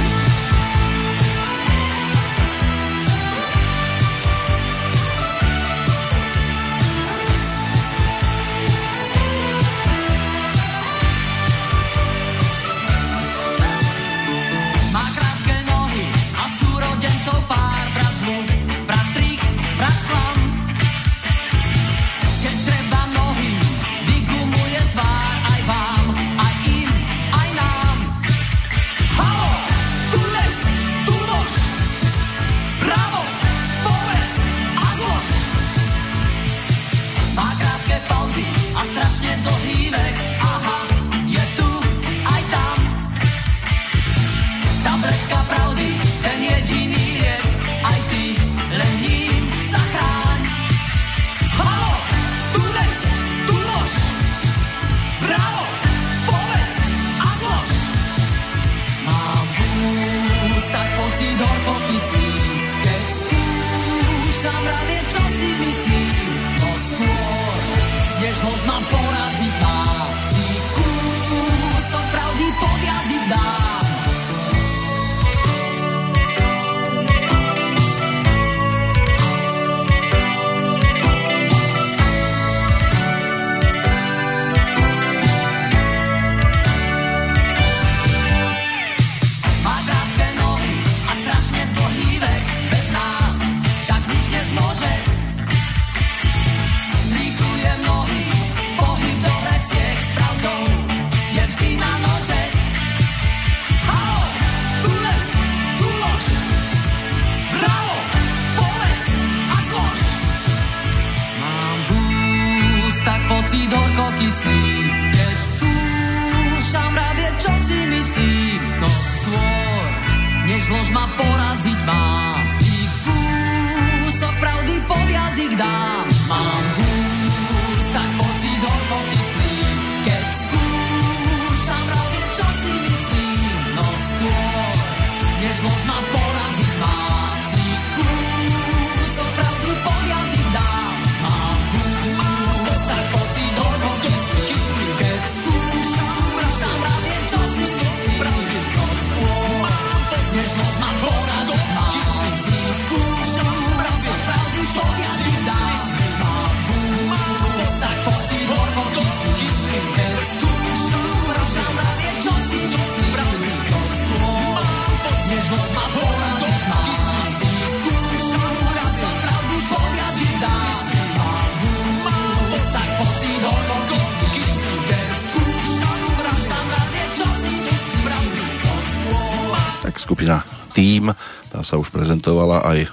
S2: skupina Tým, tá sa už prezentovala aj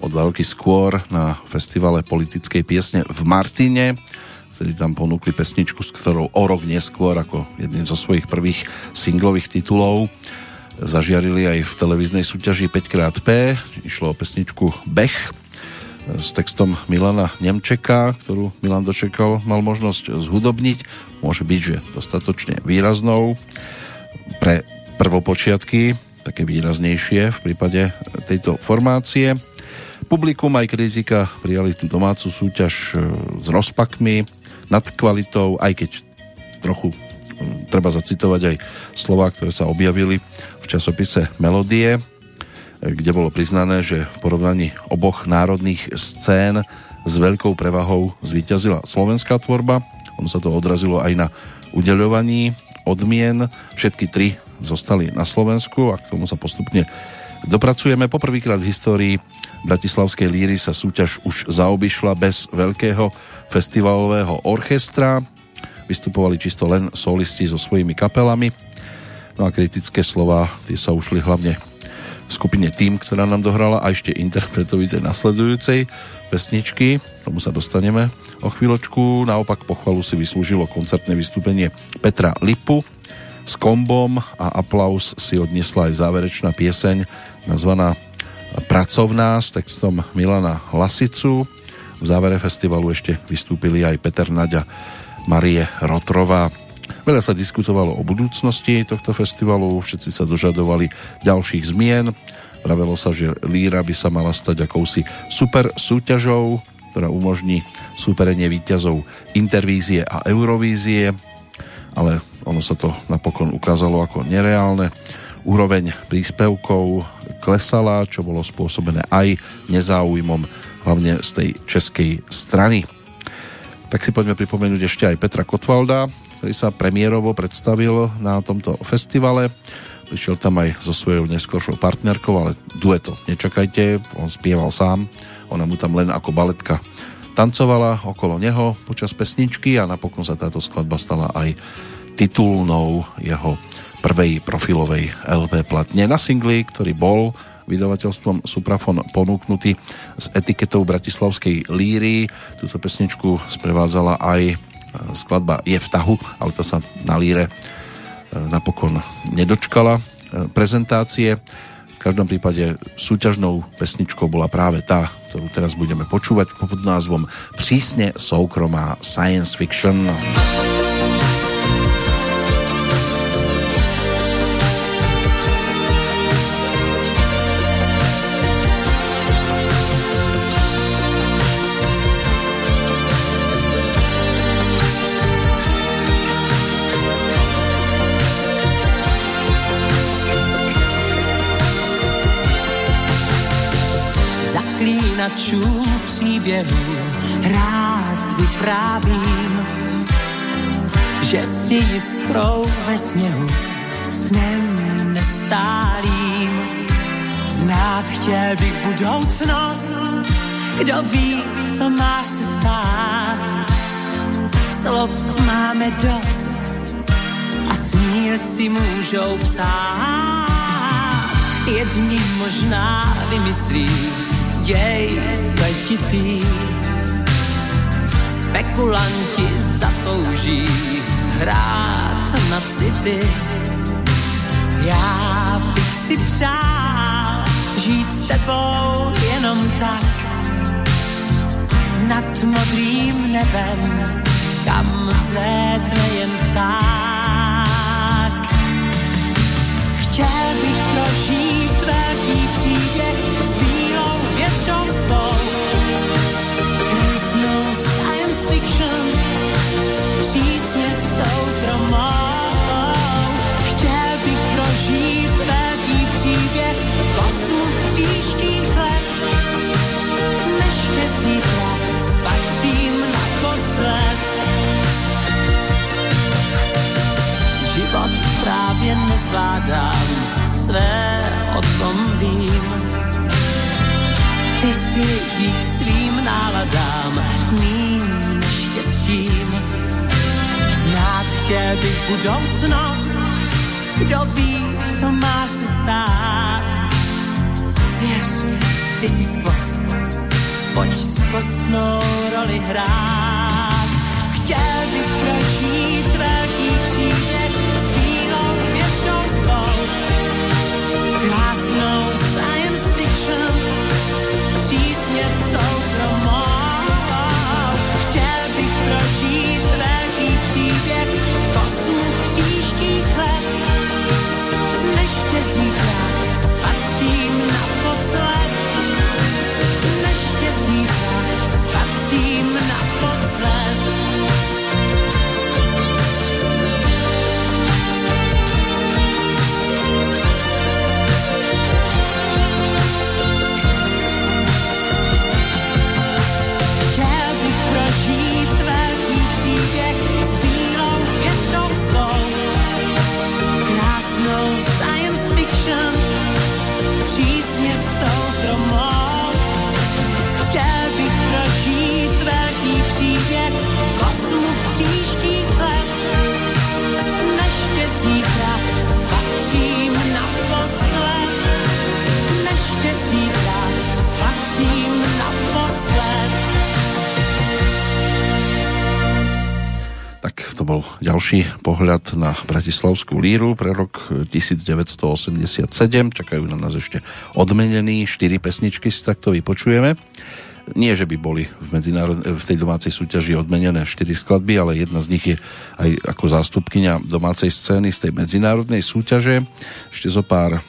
S2: o dva roky skôr na festivale politickej piesne v Martine, vtedy tam ponúkli pesničku, s ktorou o rok neskôr ako jedným zo svojich prvých singlových titulov zažiarili aj v televíznej súťaži 5xP. Išlo o pesničku Bech s textom Milana Nemčeka, ktorú Milan dočekal, mal možnosť zhudobniť. Môže byť, že dostatočne výraznou pre prvopočiatky, také výraznejšie v prípade tejto formácie. Publikum aj kritika prijali tú domácu súťaž e, s rozpakmi, nad kvalitou, aj keď trochu mm, treba zacitovať aj slova, ktoré sa objavili v časopise Melodie, e, kde bolo priznané, že v porovnaní oboch národných scén s veľkou prevahou zvíťazila slovenská tvorba. Ono sa to odrazilo aj na udeľovaní odmien. Všetky tri zostali na Slovensku a k tomu sa postupne dopracujeme. Poprvýkrát v histórii Bratislavskej líry sa súťaž už zaobišla bez veľkého festivalového orchestra. Vystupovali čisto len solisti so svojimi kapelami. No a kritické slova, tie sa ušli hlavne skupine Tým, ktorá nám dohrala a ešte interpretovi tej nasledujúcej pesničky. Tomu sa dostaneme o chvíľočku. Naopak pochvalu si vyslúžilo koncertné vystúpenie Petra Lipu s kombom a aplaus si odniesla aj záverečná pieseň nazvaná Pracovná s textom Milana Lasicu. V závere festivalu ešte vystúpili aj Peter Naďa, Marie Rotrová. Veľa sa diskutovalo o budúcnosti tohto festivalu, všetci sa dožadovali ďalších zmien. Pravelo sa, že Líra by sa mala stať akousi super súťažou, ktorá umožní súperenie výťazov Intervízie a Eurovízie, ale ono sa to napokon ukázalo ako nereálne. Úroveň príspevkov klesala, čo bolo spôsobené aj nezáujmom hlavne z tej českej strany. Tak si poďme pripomenúť ešte aj Petra Kotvalda, ktorý sa premiérovo predstavil na tomto festivale. Prišiel tam aj so svojou neskôršou partnerkou, ale dueto nečakajte, on spieval sám, ona mu tam len ako baletka tancovala okolo neho počas pesničky a napokon sa táto skladba stala aj titulnou jeho prvej profilovej LP platne na singli, ktorý bol vydavateľstvom Suprafon ponúknutý s etiketou Bratislavskej líry. Túto pesničku sprevádzala aj skladba Je v tahu, ale to sa na líre e, napokon nedočkala e, prezentácie. Každom prípade súťažnou pesničkou bola práve tá, ktorú teraz budeme počúvať pod názvom Přísne soukromá science fiction.
S4: Zaklínačů příběhů rád vyprávím, že si jiskrou ve sněhu snem nestálým. Znát chtěl bych budoucnost, kdo ví, co má se stát. Slov máme dost a snílci můžou psát. Jedni možná vymyslí děj spletitý. Spekulanti zatouží hrát na city. Já bych si přál, žít s tebou jenom tak nad modrým nebem, kam vzlétne jen pták. Chtěl bych prožít velký Chtěl bych budoucnost, kdo ví, co má se stát. Věř, ty jsi skvost, pojď skvostnou roli hrát. Chtěl bych prožít velký příběh s bílou hvězdou svou. Krásnou science fiction, přísně soukromou.
S2: To bol ďalší pohľad na Bratislavskú líru pre rok 1987. Čakajú na nás ešte odmenení. Štyri pesničky si takto vypočujeme. Nie, že by boli v, medzinárod... v tej domácej súťaži odmenené štyri skladby, ale jedna z nich je aj ako zástupkynia domácej scény z tej medzinárodnej súťaže. Ešte zo pár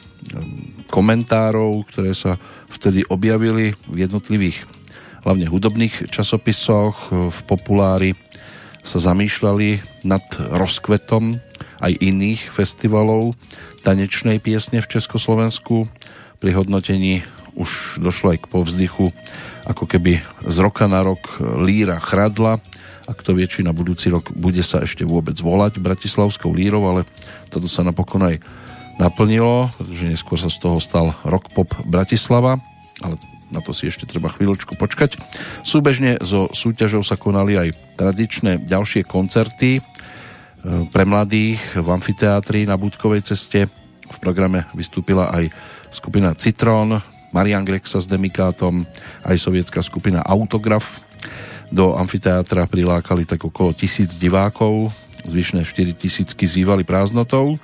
S2: komentárov, ktoré sa vtedy objavili v jednotlivých hlavne hudobných časopisoch, v populári sa zamýšľali nad rozkvetom aj iných festivalov tanečnej piesne v Československu. Pri hodnotení už došlo aj k povzdychu, ako keby z roka na rok líra chradla a kto vie, či na budúci rok bude sa ešte vôbec volať Bratislavskou lírou, ale toto sa napokon aj naplnilo, pretože neskôr sa z toho stal Rock Pop Bratislava, ale na to si ešte treba chvíľočku počkať. Súbežne so súťažou sa konali aj tradičné ďalšie koncerty e, pre mladých v amfiteátri na Budkovej ceste. V programe vystúpila aj skupina Citron, Marian Grexa s Demikátom, aj sovietská skupina Autograf. Do amfiteátra prilákali tak okolo tisíc divákov, zvyšné 4 tisícky zývali prázdnotou.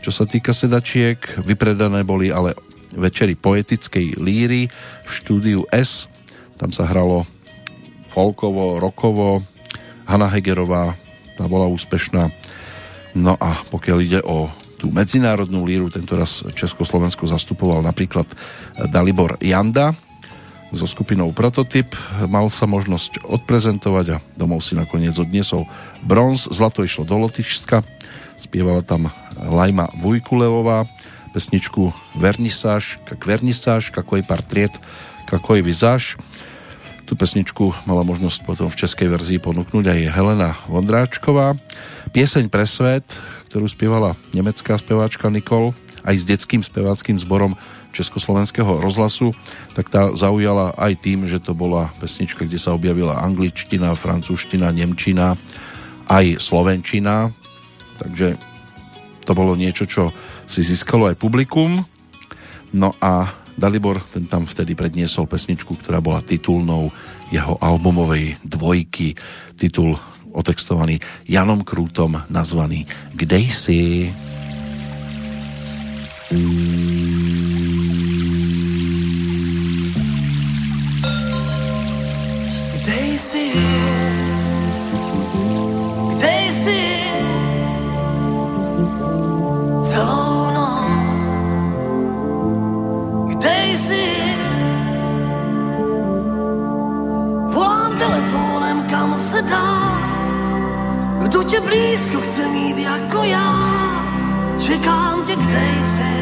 S2: Čo sa týka sedačiek, vypredané boli ale večeri poetickej líry v štúdiu S. Tam sa hralo folkovo, rokovo. Hanna Hegerová, tá bola úspešná. No a pokiaľ ide o tú medzinárodnú líru, tento raz Československo zastupoval napríklad Dalibor Janda so skupinou Prototyp. Mal sa možnosť odprezentovať a domov si nakoniec odniesol bronz. Zlato išlo do Lotyšska. Spievala tam Lajma Vujkulevová pesničku Vernisáž, kak vernisáž, kakoj portrét, kakoj vizáž. Tu pesničku mala možnosť potom v českej verzii ponúknuť aj Helena Vondráčková. Pieseň pre svet, ktorú spievala nemecká speváčka Nikol, aj s detským speváckým zborom Československého rozhlasu, tak tá zaujala aj tým, že to bola pesnička, kde sa objavila angličtina, francúzština, nemčina, aj slovenčina. Takže to bolo niečo, čo si získalo aj publikum. No a Dalibor, ten tam vtedy predniesol pesničku, ktorá bola titulnou jeho albumovej dvojky. Titul otextovaný Janom Krútom, nazvaný Kde si? Kde si?
S5: Kde si? Celou Daisy. Volám telefónem kam se dá. Kdo tě blízko chce mít jako já? Čekám tě, kde jsi?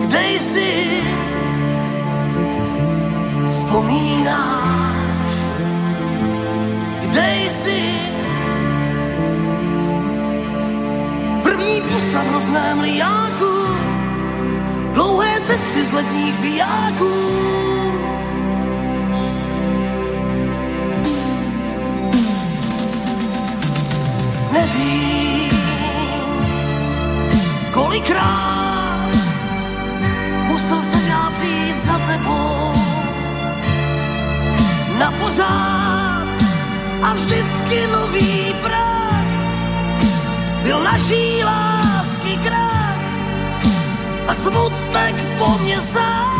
S5: Kde jsi? Vzpomínáš? Kde jsi? První pusa v hrozném liáku. Dlouhé cesty z letních bijáků. Nevím, kolikrát musel jsem já přijít za tebou na pořád a vždycky nový prach byl naší lásky krach a smutek po mně sám.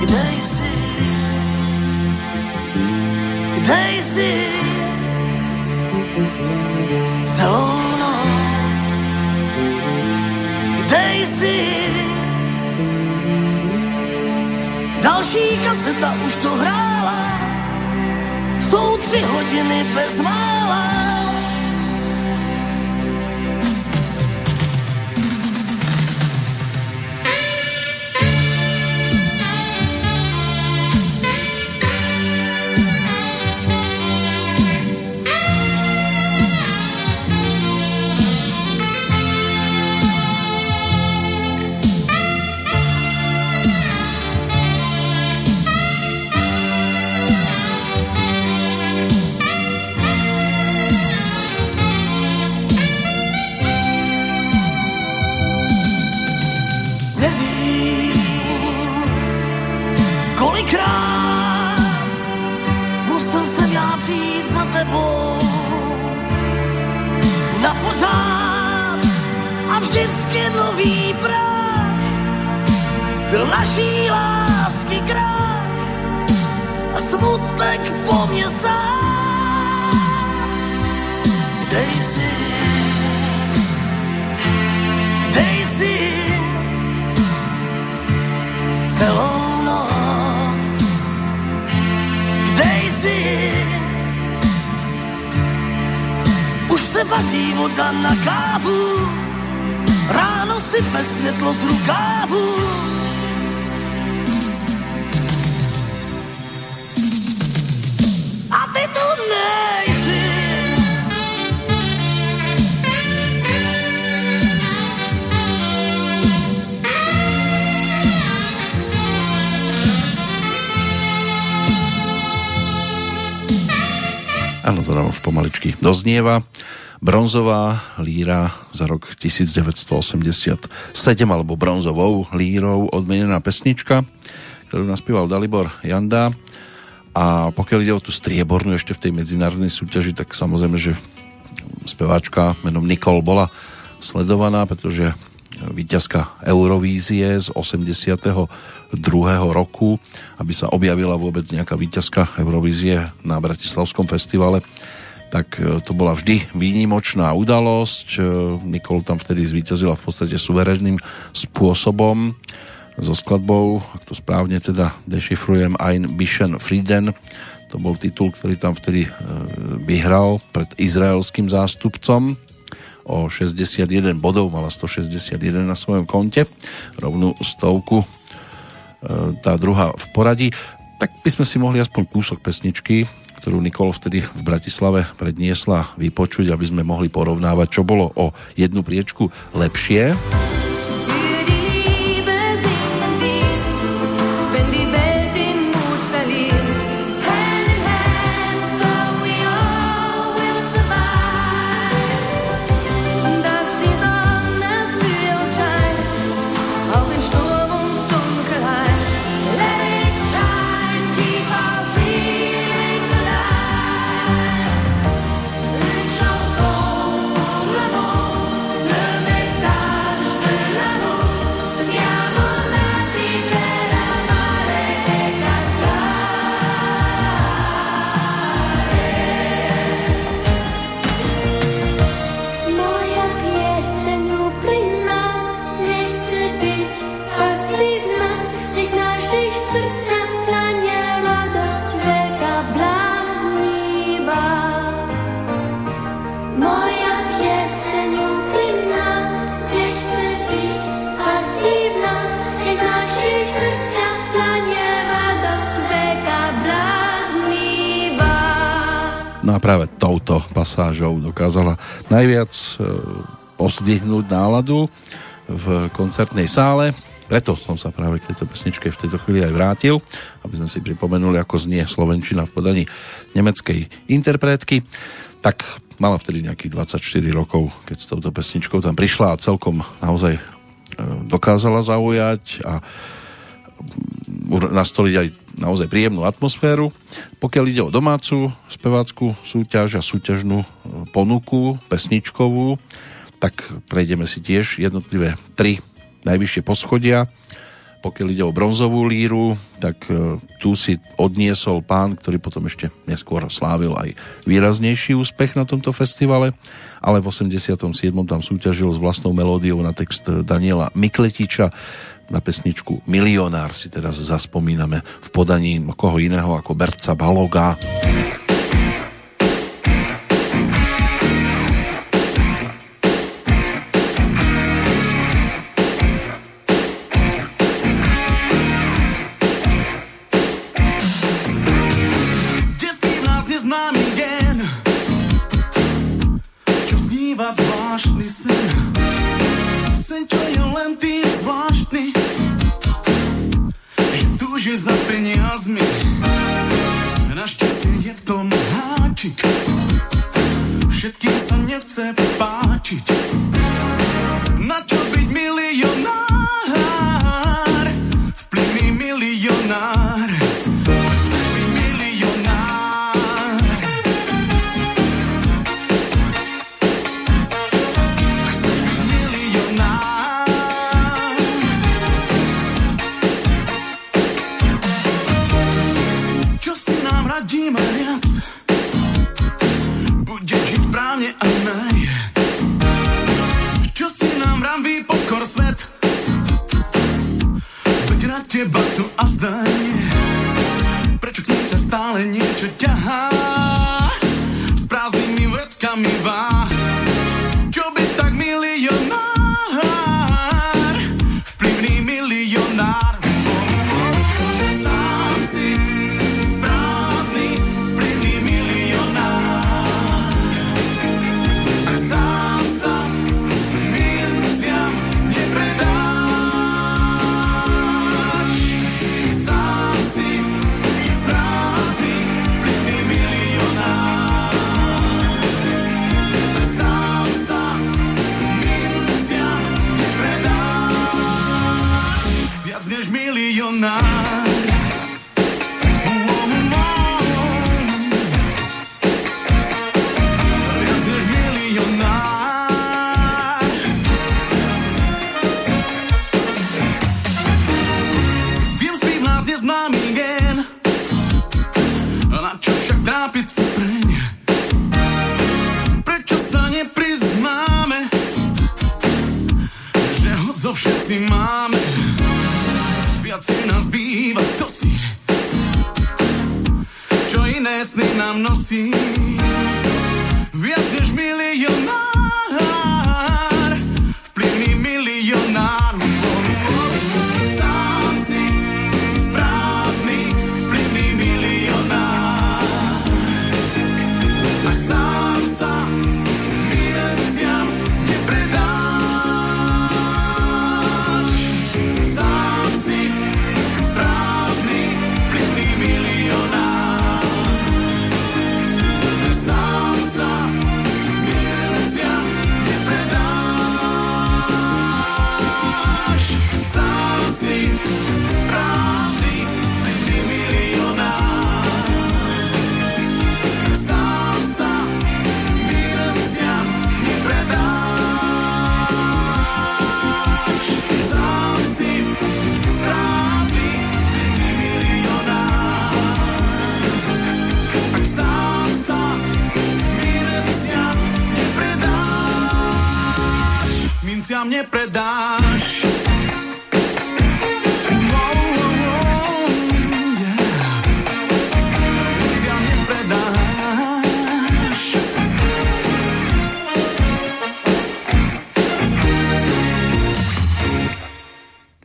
S5: Kde jsi? Kde jsi? Celou noc. Kde jsi? Další kaseta už to hrála, jsou tři hodiny bez mála.
S2: Doznieva bronzová líra za rok 1987 alebo bronzovou lírou odmenená pesnička, ktorú naspieval Dalibor Janda a pokiaľ ide o tú striebornú ešte v tej medzinárodnej súťaži, tak samozrejme, že speváčka menom Nicole bola sledovaná, pretože víťazka Eurovízie z 82. roku, aby sa objavila vôbec nejaká víťazka Eurovízie na Bratislavskom festivale, tak e, to bola vždy výnimočná udalosť. E, Nikol tam vtedy zvíťazila v podstate suverénnym spôsobom so skladbou, ak to správne teda dešifrujem, Ein Bischen Frieden. To bol titul, ktorý tam vtedy e, vyhral pred izraelským zástupcom o 61 bodov, mala 161 na svojom konte, rovnú stovku tá druhá v poradí. Tak by sme si mohli aspoň kúsok pesničky ktorú Nikol vtedy v Bratislave predniesla vypočuť, aby sme mohli porovnávať, čo bolo o jednu priečku lepšie.
S6: Práve touto pasážou dokázala najviac e, pozdvihnúť náladu v koncertnej sále. Preto som sa práve k tejto pesničke v tejto chvíli aj vrátil, aby sme si pripomenuli, ako znie Slovenčina v podaní nemeckej interpretky. Tak mala vtedy nejakých 24 rokov, keď s touto pesničkou tam prišla a celkom naozaj e, dokázala zaujať a nastoliť aj naozaj príjemnú atmosféru. Pokiaľ ide o domácu spevácku súťaž a súťažnú e, ponuku pesničkovú, tak prejdeme si tiež jednotlivé tri najvyššie poschodia. Pokiaľ ide o bronzovú líru, tak e, tu si odniesol pán, ktorý potom ešte neskôr slávil aj výraznejší úspech na tomto festivale, ale v 87. tam súťažil s vlastnou melódiou na text Daniela Mikletiča na pesničku Milionár si teraz zaspomíname v podaní koho iného ako Berca Baloga.
S2: Nepredáš.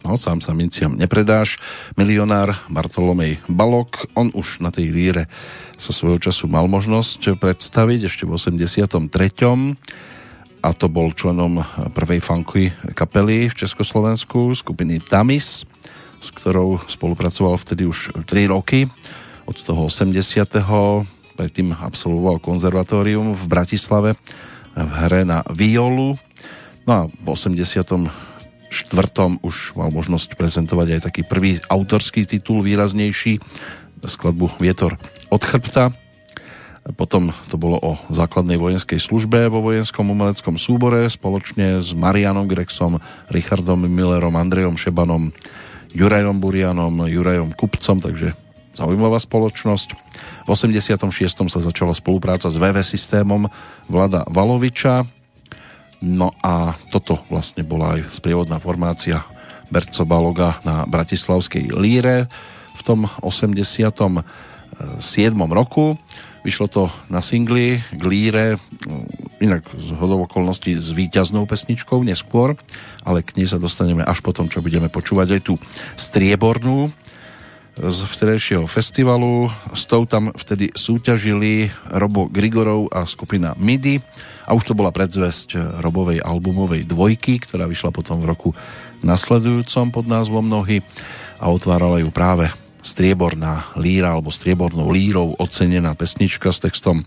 S6: No
S2: sám sa minciam nepredáš. Milionár Bartolomej Balok, on už na tej líre sa svojho času mal možnosť predstaviť ešte v 83. A to bol členom prvej funky kapely v Československu, skupiny Tamis, s ktorou spolupracoval vtedy už 3 roky. Od toho 80. predtým absolvoval konzervatórium v Bratislave v hre na violu. No a v 80 štvrtom už mal možnosť prezentovať aj taký prvý autorský titul výraznejší, skladbu Vietor od chrbta. Potom to bolo o základnej vojenskej službe vo vojenskom umeleckom súbore spoločne s Marianom Grexom, Richardom Millerom, Andrejom Šebanom, Jurajom Burianom, Jurajom Kupcom, takže zaujímavá spoločnosť. V 86. sa začala spolupráca s VV systémom Vlada Valoviča, No a toto vlastne bola aj sprievodná formácia Berco Baloga na Bratislavskej líre v tom 87. roku. Vyšlo to na singli k líre, inak z hodov okolností s víťaznou pesničkou neskôr, ale k nej sa dostaneme až potom, čo budeme počúvať aj tú striebornú z vtedajšieho festivalu. S tou tam vtedy súťažili Robo Grigorov a skupina MIDI a už to bola predzvesť Robovej albumovej dvojky, ktorá vyšla potom v roku nasledujúcom pod názvom Nohy a otvárala ju práve strieborná líra alebo striebornou lírou ocenená pesnička s textom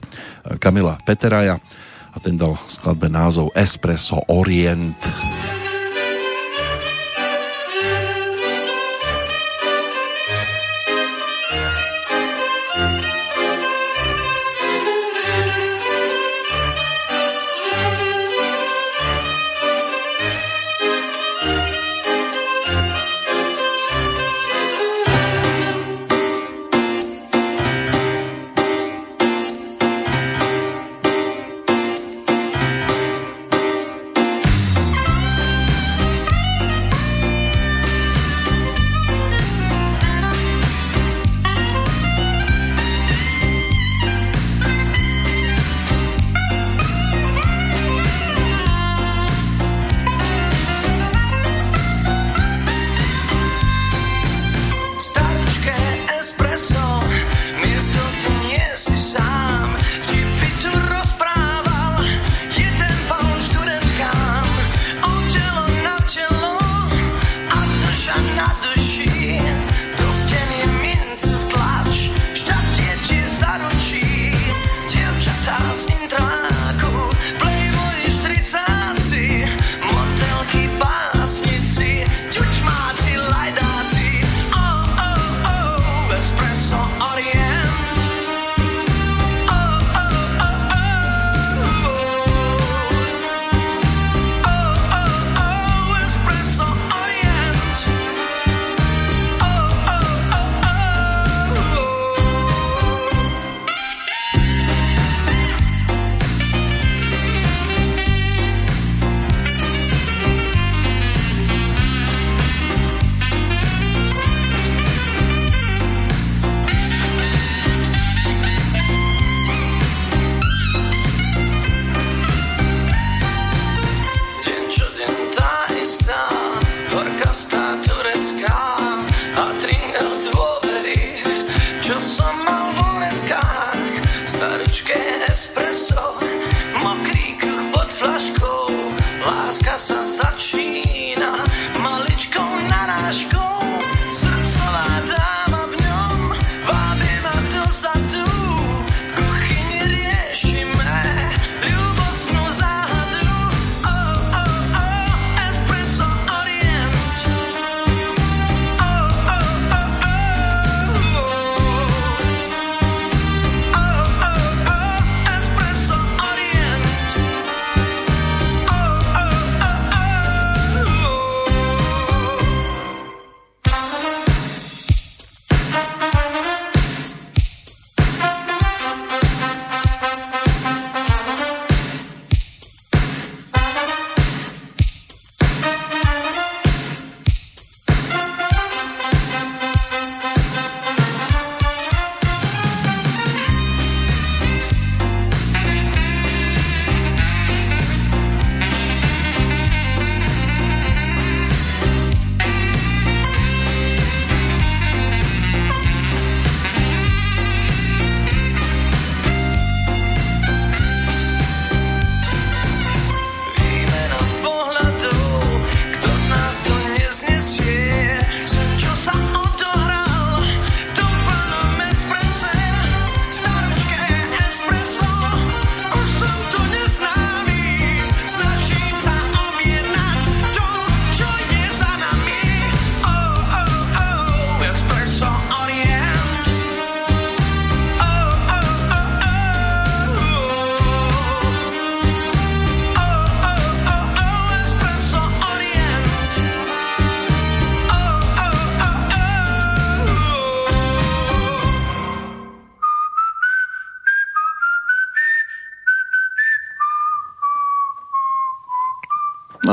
S2: Kamila Peteraja a ten dal skladbe názov Espresso Orient. Espresso Orient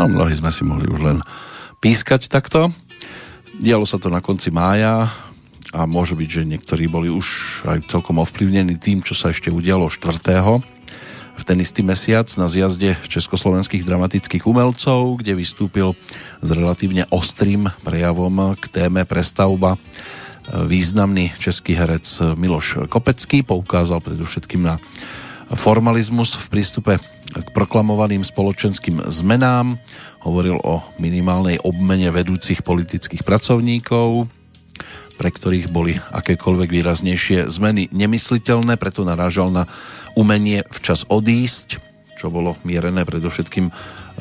S2: mnohí sme si mohli už len pískať takto. Dialo sa to na konci mája a môže byť, že niektorí boli už aj celkom ovplyvnení tým, čo sa ešte udialo 4. v ten istý mesiac na zjazde československých dramatických umelcov, kde vystúpil s relatívne ostrým prejavom k téme prestavba významný český herec Miloš Kopecký poukázal predovšetkým na formalizmus v prístupe k proklamovaným spoločenským zmenám, hovoril o minimálnej obmene vedúcich politických pracovníkov, pre ktorých boli akékoľvek výraznejšie zmeny nemysliteľné, preto narážal na umenie včas odísť, čo bolo mierené predovšetkým e,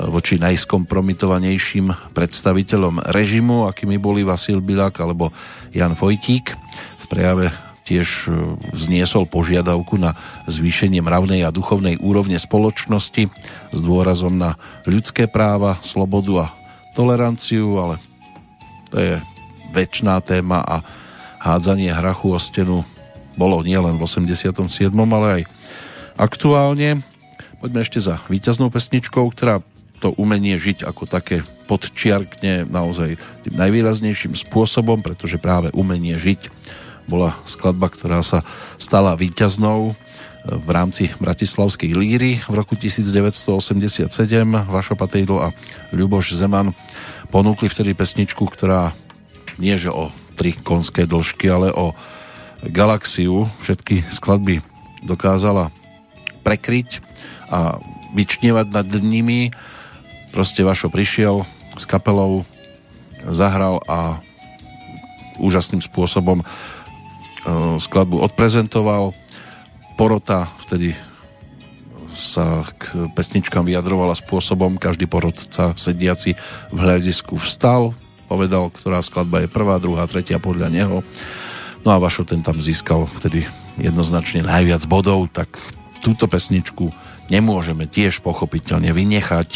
S2: voči najskompromitovanejším predstaviteľom režimu, akými boli Vasil Bilák alebo Jan Vojtík. V prejave tiež e, vzniesol požiadavku na zvýšenie mravnej a duchovnej úrovne spoločnosti s dôrazom na ľudské práva, slobodu a toleranciu, ale to je väčšiná téma a hádzanie hrachu o stenu bolo nielen v 87., ale aj aktuálne. Poďme ešte za víťaznou pesničkou, ktorá to umenie žiť ako také podčiarkne naozaj tým najvýraznejším spôsobom, pretože práve umenie žiť bola skladba, ktorá sa stala víťaznou e, v rámci Bratislavskej líry v roku 1987. Vašo Patejdl a Ľuboš Zeman ponúkli vtedy pesničku, ktorá nie že o tri konské dĺžky, ale o galaxiu všetky skladby dokázala prekryť a vyčnievať nad nimi. Proste Vašo prišiel s kapelou, zahral a úžasným spôsobom skladbu odprezentoval. Porota vtedy sa k pesničkám vyjadrovala spôsobom, každý porodca sediaci v hľadisku vstal, povedal, ktorá skladba je prvá, druhá, tretia podľa neho. No a Vašo ten tam získal vtedy jednoznačne najviac bodov, tak túto pesničku nemôžeme tiež pochopiteľne vynechať.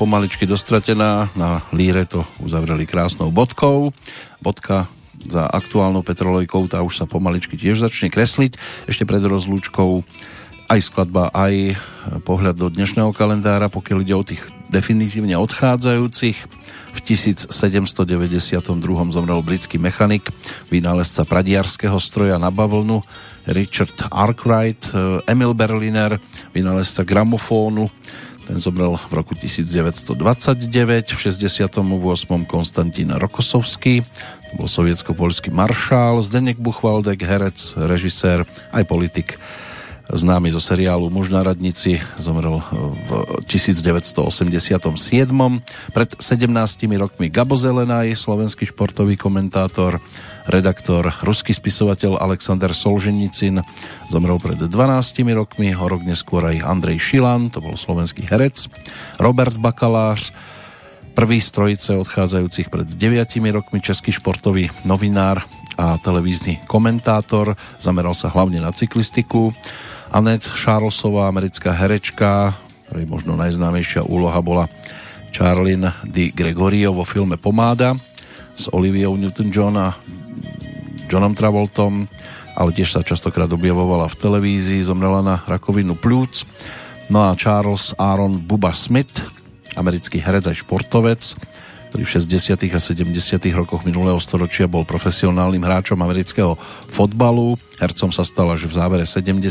S2: Pomaličky dostratená. Na líre to uzavreli krásnou bodkou. Bodka za aktuálnou petrolejkou, tá už sa pomaličky tiež začne kresliť. Ešte pred rozlúčkou aj skladba, aj pohľad do dnešného kalendára, pokiaľ ide o tých definitívne odchádzajúcich. V 1792 zomrel britský mechanik, vynálezca pradiarského stroja na bavlnu Richard Arkwright, Emil Berliner, vynálezca gramofónu, ten zomrel v roku 1929, v 68. Konstantín Rokosovský, to bol sovietsko-polský maršál, Zdenek Buchvaldek, herec, režisér, aj politik známy zo seriálu Muž na radnici, zomrel v 1987. Pred 17 rokmi Gabo Zelenaj, slovenský športový komentátor, redaktor, ruský spisovateľ Alexander Solženicin zomrel pred 12 rokmi, o rok neskôr aj Andrej Šilan, to bol slovenský herec, Robert Bakalář, prvý z trojice odchádzajúcich pred 9 rokmi český športový novinár a televízny komentátor, zameral sa hlavne na cyklistiku. Annette Charlesová, americká herečka, ktorej možno najznámejšia úloha bola Charlene Di Gregorio vo filme Pomáda s Oliviou Newton-John a Johnom Travoltom, ale tiež sa častokrát objavovala v televízii, zomrela na rakovinu plúc. No a Charles Aaron Buba Smith, americký herec aj športovec, ktorý v 60. a 70. rokoch minulého storočia bol profesionálnym hráčom amerického fotbalu. Hercom sa stal až v závere 70.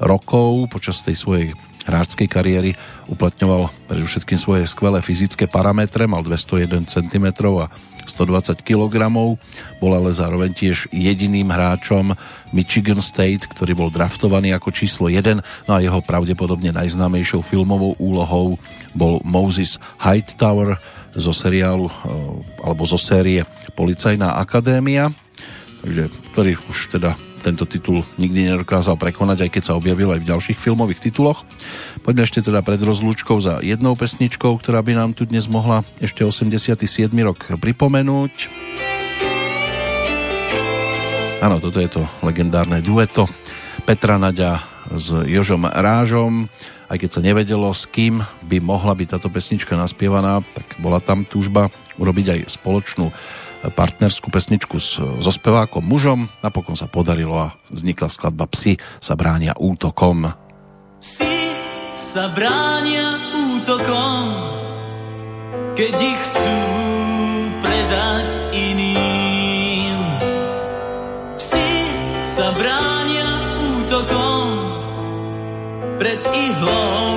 S2: rokov. Počas tej svojej hráčskej kariéry uplatňoval predovšetkým svoje skvelé fyzické parametre, mal 201 cm a 120 kg, bol ale zároveň tiež jediným hráčom Michigan State, ktorý bol draftovaný ako číslo 1, no a jeho pravdepodobne najznámejšou filmovou úlohou bol Moses Hightower zo seriálu eh, alebo zo série Policajná akadémia, takže, ktorý už teda tento titul nikdy nedokázal prekonať, aj keď sa objavil aj v ďalších filmových tituloch. Poďme ešte teda pred rozlúčkou za jednou pesničkou, ktorá by nám tu dnes mohla ešte 87. rok pripomenúť. Áno, toto je to legendárne dueto Petra Naďa s Jožom Rážom. Aj keď sa nevedelo, s kým by mohla byť táto pesnička naspievaná, tak bola tam túžba urobiť aj spoločnú partnerskú pesničku so spevákom mužom. Napokon sa podarilo a vznikla skladba Psi sa bránia útokom.
S6: Psi sa bránia útokom, keď ich chcú predať iným. Psi sa bránia útokom pred ihlou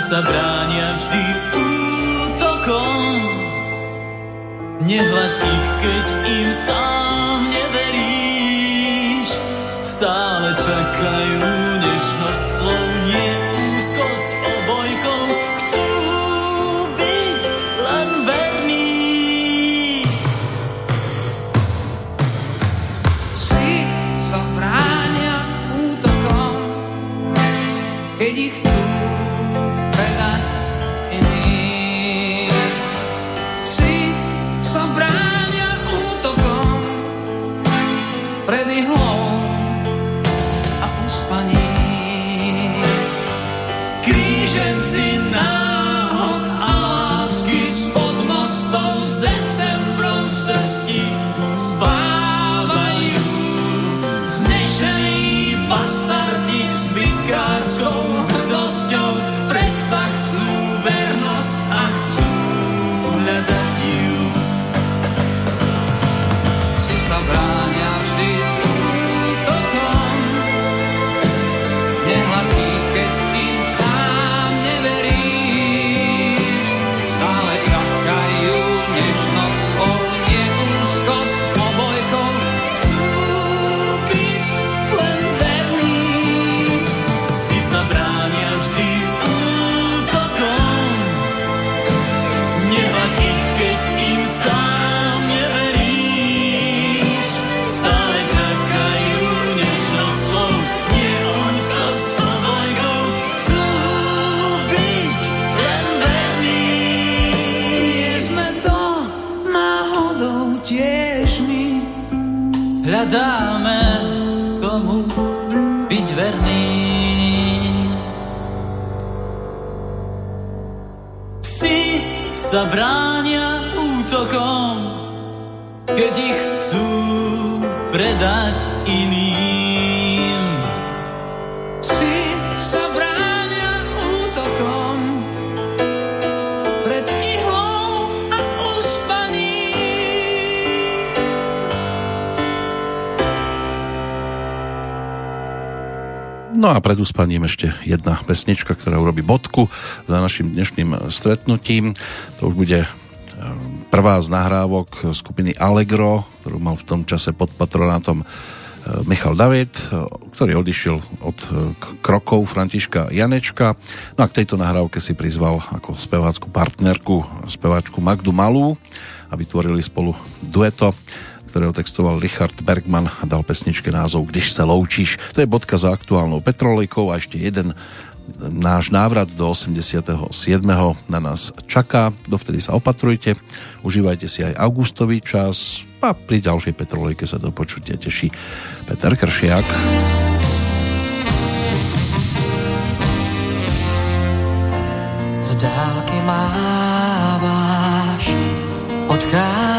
S6: sa bránia vždy útokom. Nehľad ich, keď im sám neveríš. Stále čakajú
S7: A
S2: pred uspaním ešte jedna pesnička, ktorá urobí bodku za našim dnešným stretnutím. To už bude e, prvá z nahrávok skupiny Allegro, ktorú mal v tom čase pod patronátom e, Michal David, e, ktorý odišiel od krokov Františka Janečka. No a k tejto nahrávke si prizval ako spevácku partnerku speváčku Magdu Malú a vytvorili spolu dueto ktorého textoval Richard Bergman a dal pesničke názov Když sa loučíš. To je bodka za aktuálnou Petrolejkou a ešte jeden náš návrat do 87. na nás čaká. Dovtedy sa opatrujte, užívajte si aj augustový čas a pri ďalšej Petrolejke sa do počutia teší Peter Kršiak.
S1: Z dálky máváš, odcházíš,